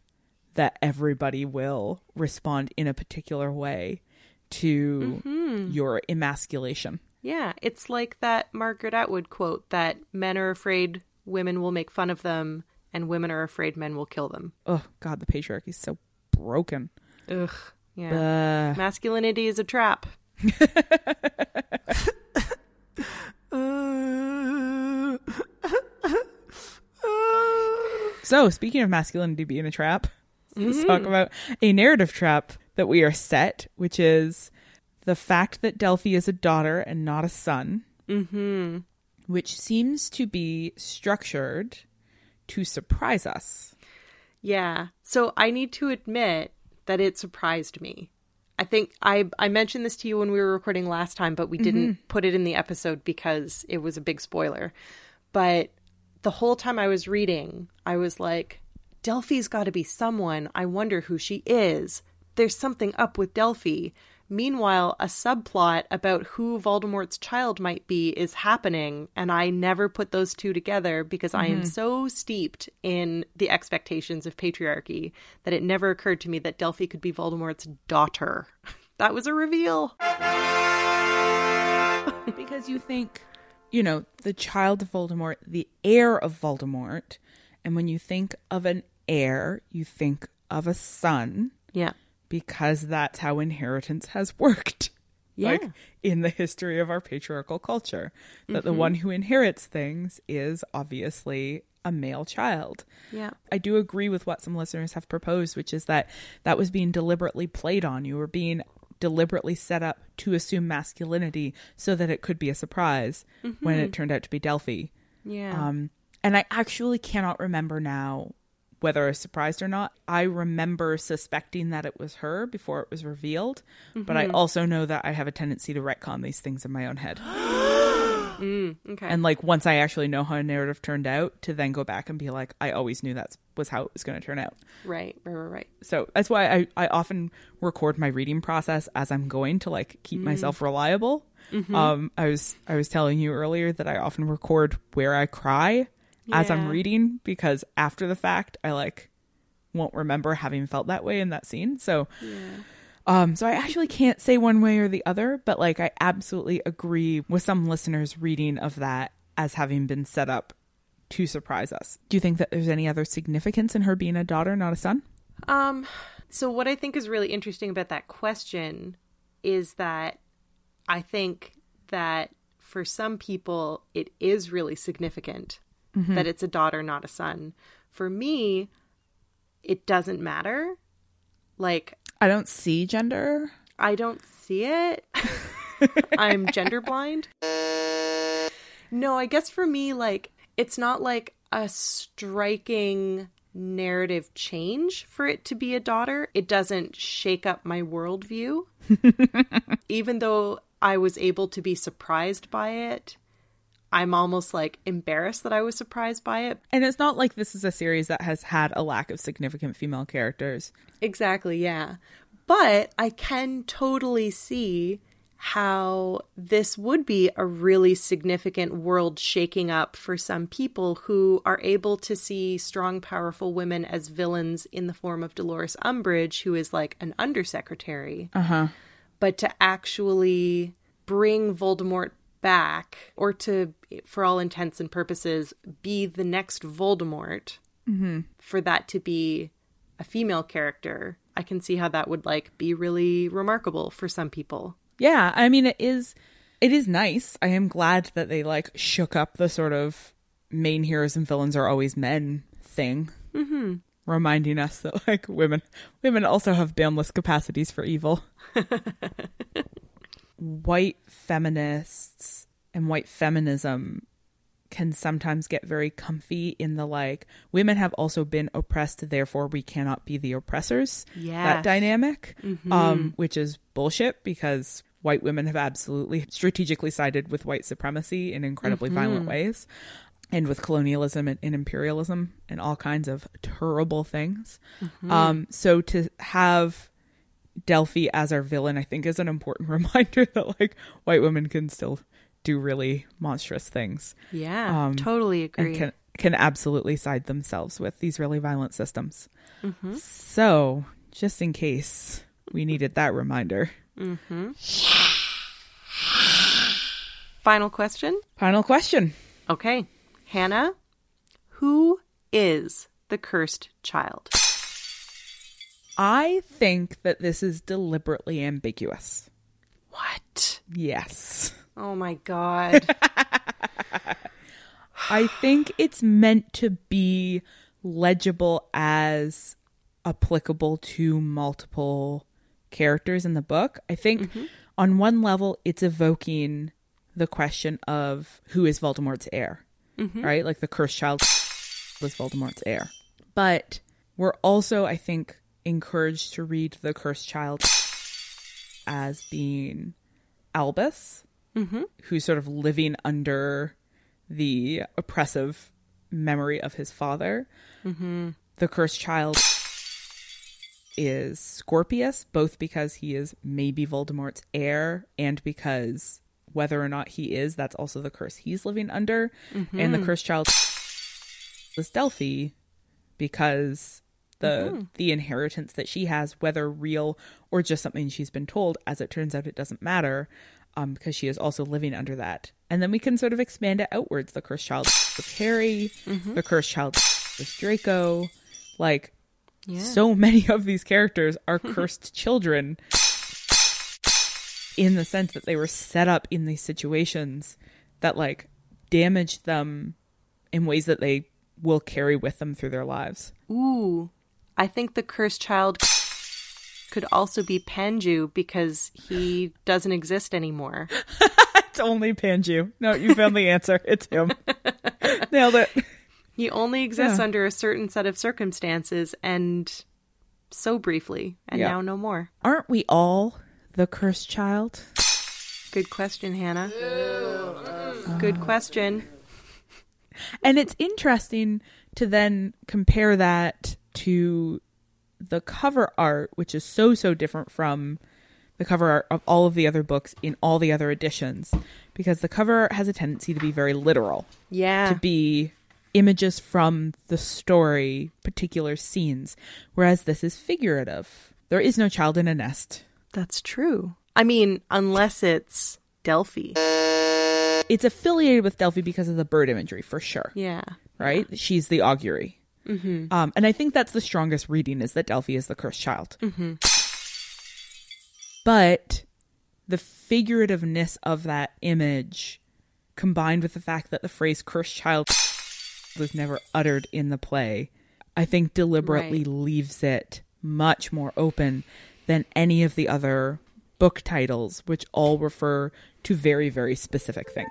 [SPEAKER 4] that everybody will respond in a particular way to mm-hmm. your emasculation.
[SPEAKER 3] Yeah, it's like that Margaret Atwood quote that men are afraid women will make fun of them and women are afraid men will kill them.
[SPEAKER 4] Oh God, the patriarchy is so broken.
[SPEAKER 3] Ugh. Yeah.
[SPEAKER 4] Uh,
[SPEAKER 3] Masculinity is a trap.
[SPEAKER 4] so, speaking of masculinity being a trap, let's talk about a narrative trap that we are set, which is the fact that Delphi is a daughter and not a son, mm-hmm. which seems to be structured to surprise us.
[SPEAKER 3] Yeah. So I need to admit that it surprised me. I think I I mentioned this to you when we were recording last time, but we didn't put it in the episode because it was a big spoiler. But the whole time I was reading, I was like, Delphi's got to be someone. I wonder who she is. There's something up with Delphi. Meanwhile, a subplot about who Voldemort's child might be is happening, and I never put those two together because I am mm-hmm. so steeped in the expectations of patriarchy that it never occurred to me that Delphi could be Voldemort's daughter. That was a reveal.
[SPEAKER 4] because you think, you know, the child of Voldemort, the heir of Voldemort, and when you think of an heir, you think of a son
[SPEAKER 3] Yeah.
[SPEAKER 4] Because that's how inheritance has worked.
[SPEAKER 3] Yeah.
[SPEAKER 4] Like in the history of our patriarchal culture, that the one who inherits things is obviously a male child.
[SPEAKER 3] Yeah.
[SPEAKER 4] I do agree with what some listeners have proposed, which is that that was being deliberately played on. You were being deliberately set up to assume masculinity so that it could be a surprise when it turned out to be Delphi.
[SPEAKER 3] Yeah.
[SPEAKER 4] Um, and I actually cannot remember now whether I was surprised or not. I remember suspecting that it was her before it was revealed, but I mm-hmm. also know that I have a tendency to retcon these things in my own head.
[SPEAKER 3] Mm, okay.
[SPEAKER 4] And like once I actually know how a narrative turned out, to then go back and be like, I always knew that was how it was going to turn out.
[SPEAKER 3] right, right, right, right.
[SPEAKER 4] So that's why I, I often record my reading process as I'm going to like keep mm. myself reliable. Mm-hmm. Um, I was I was telling you earlier that I often record where I cry as I'm reading because after the fact I like won't remember having felt that way in that scene. So um so I actually can't say one way or the other, but like I absolutely agree with some listeners reading of that as having been set up to surprise us. Do you think that there's any other significance in her being a daughter, not a son?
[SPEAKER 3] Um, so what I think is really interesting about that question is that I think that for some people it is really significant Mm-hmm. that it's a daughter, not a son. For me, it doesn't matter. Like
[SPEAKER 4] I don't see gender.
[SPEAKER 3] I don't see it. I'm gender blind. No, I guess for me, like, it's not like a striking narrative change for it to be a daughter. It doesn't shake up my worldview. Even though I was able to be surprised by it, I'm almost like embarrassed that I was surprised by it.
[SPEAKER 4] And it's not like this is a series that has had a lack of significant female characters.
[SPEAKER 3] Exactly, yeah. But I can totally see how this would be a really significant world shaking up for some people who are able to see strong, powerful women as villains in the form of Dolores Umbridge, who is like an undersecretary. Uh huh. But to actually bring Voldemort back, or to, for all intents and purposes, be the next Voldemort, for that to be a female character, I can see how that would like be really remarkable for some people.
[SPEAKER 4] Yeah, I mean it is it is nice. I am glad that they like shook up the sort of main heroes and villains are always men thing. Mm-hmm. Reminding us that like women women also have boundless capacities for evil. white feminists and white feminism can sometimes get very comfy in the like women have also been oppressed therefore we cannot be the oppressors. That
[SPEAKER 3] Yes.
[SPEAKER 4] dynamic um which is bullshit because white women have absolutely strategically sided with white supremacy in incredibly violent ways and with colonialism and, and imperialism and all kinds of terrible things. Um so to have Delphi as our villain, I think, is an important reminder that like white women can still do really monstrous things
[SPEAKER 3] Yeah,
[SPEAKER 4] Um,
[SPEAKER 3] totally agree.
[SPEAKER 4] and can can absolutely side themselves with these really violent systems.
[SPEAKER 3] Mm-hmm.
[SPEAKER 4] So, just in case we needed that reminder.
[SPEAKER 3] Final question.
[SPEAKER 4] Final question.
[SPEAKER 3] Okay. Hannah, who is the cursed child?
[SPEAKER 4] I think that this is deliberately ambiguous.
[SPEAKER 3] What?
[SPEAKER 4] Yes.
[SPEAKER 3] Oh my god.
[SPEAKER 4] I think it's meant to be legible as applicable to multiple characters in the book. I think mm-hmm. on one level, it's evoking the question of who is Voldemort's heir, mm-hmm. right? Like the cursed child was Voldemort's heir. But we're also, I think, encouraged to read the cursed child as being Albus, mm-hmm. who's sort of living under the oppressive memory of his father. Mm-hmm. The cursed child is Scorpius, both because he is maybe Voldemort's heir and because whether or not he is, that's also the curse he's living under. And the mm-hmm. cursed child is Delphi because the the inheritance that she has, whether real or just something she's been told, as it turns out, it doesn't matter. Um, because she is also living under that. And then we can sort of expand it outwards. The cursed child was Harry, the cursed child was Draco. Like so many of these characters are cursed children in the sense that they were set up in these situations that like damaged them in ways that they will carry with them through their lives.
[SPEAKER 3] Ooh. I think the cursed child could also be Panju because he doesn't exist anymore.
[SPEAKER 4] It's only Panju. No, you found the answer. It's him. Nailed it.
[SPEAKER 3] He only exists
[SPEAKER 4] Yeah.
[SPEAKER 3] under a certain set of circumstances and so briefly, and
[SPEAKER 4] Yeah.
[SPEAKER 3] now no more.
[SPEAKER 4] Aren't we all the cursed child?
[SPEAKER 3] Good question, Hannah. Good question.
[SPEAKER 4] And it's interesting to then compare that to the cover art, which is so, so different from the cover art of all of the other books in all the other editions, because the cover art has a tendency to be very literal,
[SPEAKER 3] Yeah.
[SPEAKER 4] to be images from the story, particular scenes, whereas this is figurative. There is no child in a nest.
[SPEAKER 3] That's true. I mean, unless it's Delphi.
[SPEAKER 4] It's affiliated with Delphi because of the bird imagery, for sure.
[SPEAKER 3] Yeah.
[SPEAKER 4] right? She's the Augurey. Um, and I think that's the strongest reading is that Delphi is the cursed child. But the figurativeness of that image, combined with the fact that the phrase cursed child was never uttered in the play, I think deliberately
[SPEAKER 3] Right.
[SPEAKER 4] leaves it much more open than any of the other book titles, which all refer to very, very specific things.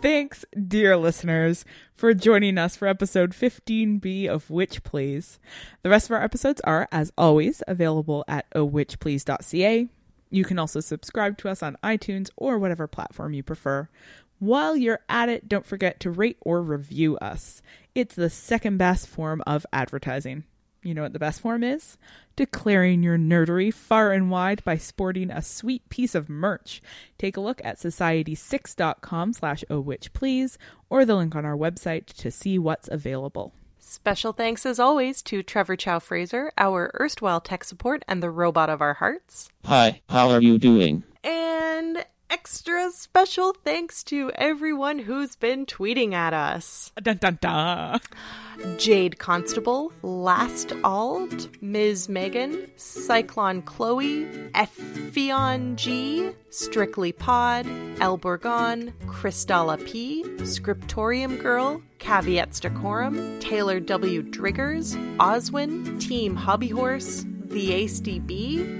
[SPEAKER 4] Thanks, dear listeners, for joining us for episode 15B of Witch Please. The rest of our episodes are, as always, available at ohwitchplease.ca. You can also subscribe to us on iTunes or whatever platform you prefer. While you're at it, don't forget to rate or review us. It's the second best form of advertising. You know what the best form is? Declaring your nerdery far and wide by sporting a sweet piece of merch. Take a look at society6.com slash oh witch please or the link on our website to see what's available.
[SPEAKER 3] Special thanks as always to Trevor Chow Fraser, our erstwhile tech support and the robot of our hearts.
[SPEAKER 6] Hi, how are you doing?
[SPEAKER 3] And extra special thanks to everyone who's been tweeting at us.
[SPEAKER 4] Dun dun dun.
[SPEAKER 3] Jade Constable, Last Ald, Ms. Megan, Cyclone Chloe, Ephion G, Strictly Pod, Elborgon, Crystalla P, Scriptorium Girl, Caveats Decorum, Taylor W. Driggers, Oswin, Team Hobbyhorse, The Asty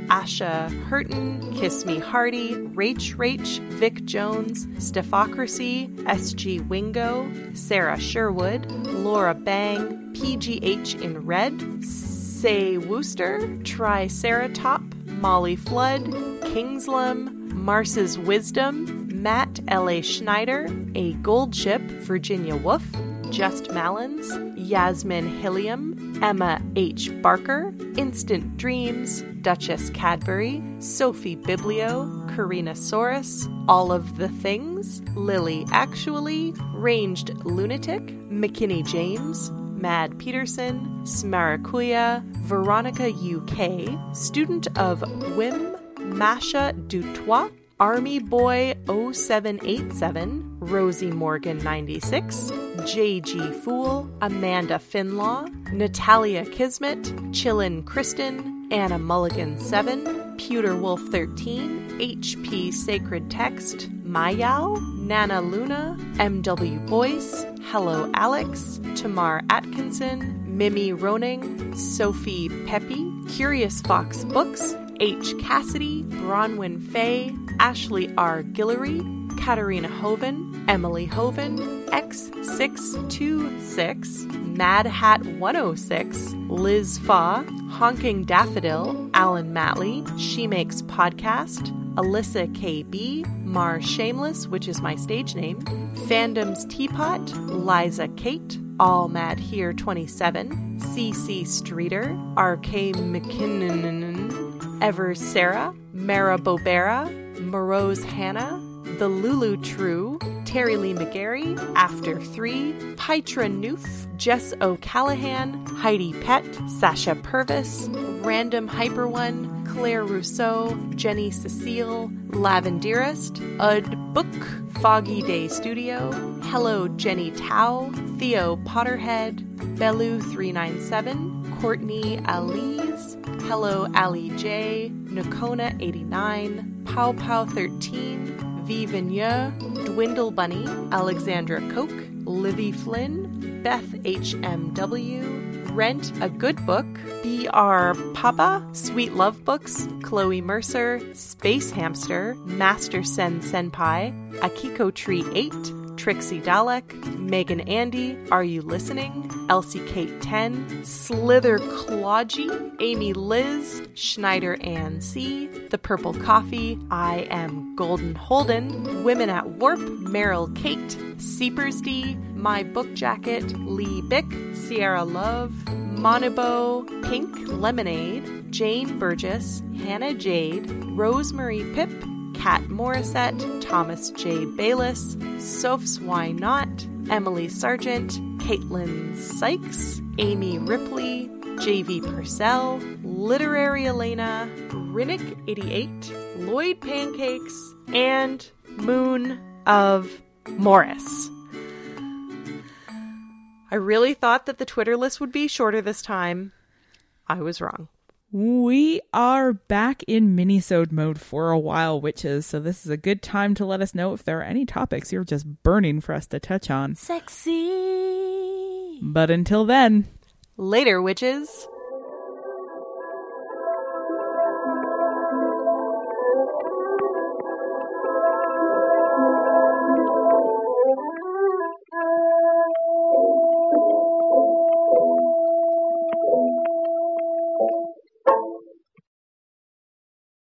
[SPEAKER 3] Asha Hurton, Kiss Me Hardy, Rach Rach, Vic Jones, Stephocracy, SG Wingo, Sarah Sherwood, Laura Bang, PGH in Red, Say Wooster, Triceratop, Molly Flood, Kingslam, Mars's Wisdom, Matt L.A. Schneider, A Gold Ship, Virginia Wolf, Just Malins, Yasmin Hilliam, Emma H. Barker, Instant Dreams, Duchess Cadbury, Sophie Biblio, Karina Saurus, All of the Things, Lily Actually, Ranged Lunatic, McKinney James, Mad Peterson, Smarakuya, Veronica UK, student of Wim Masha Dutois, Army Boy 0787, Rosie Morgan 96, JG Fool, Amanda Finlaw, Natalia Kismet, Chillin Kristen, Anna Mulligan 7, Pewter Wolf 13, HP Sacred Text, Mayal, Nana Luna, MW Boyce, Hello Alex, Tamar Atkinson, Mimi Roning, Sophie Peppy, Curious Fox Books, H. Cassidy, Bronwyn Fay, Ashley R. Guillory, Katarina Hoven, Emily Hoven, X626, Mad Hat 106, Liz Fa, Honking Daffodil, Alan Matley, She Makes Podcast, Alyssa KB, Mar Shameless, which is my stage name, Fandom's Teapot, Liza Kate, All Mad Here 27, CC Streeter, RK McKinnon, Ever Sarah, Mara Bobera, Morose Hannah, The Lulu True, Terry Lee McGarry, After Three, Pitra Noof, Jess O'Callahan, Heidi Pett, Sasha Purvis, Random Hyper One, Claire Rousseau, Jenny Cecile, Lavenderist, Ud Book, Foggy Day Studio, Hello Jenny Tao, Theo Potterhead, Bellu397, Courtney Alize, Hello Ali J, Nakona 89, Pow Pow 13, V Vigneux, Dwindle Bunny, Alexandra Koch, Livy Flynn, Beth HMW, Rent a Good Book, BR Papa, Sweet Love Books, Chloe Mercer, Space Hamster, Master Sen Senpai, Akiko Tree 8, Trixie Dalek, Megan Andy, Are You Listening? Elsie Kate 10, Slither Clawgy, Amy Liz, Schneider Ann C, The Purple Coffee, I Am Golden Holden, Women at Warp, Meryl Kate, Seepers D, My Book Jacket, Lee Bick, Sierra Love, Monobo, Pink Lemonade, Jane Burgess, Hannah Jade, Rosemary Pip, Kat Morissette, Thomas J. Bayless, Sophs Why Not, Emily Sargent, Caitlin Sykes, Amy Ripley, JV Purcell, Literary Elena, Rinnick88, Lloyd Pancakes, and Moon of Morris. I really thought that the Twitter list would be shorter this time. I was wrong.
[SPEAKER 4] We are back in minisode mode for a while, witches, so this is a good time to let us know if there are any topics you're just burning for us to touch on.
[SPEAKER 2] Sexy.
[SPEAKER 4] But until then,
[SPEAKER 3] Later, witches.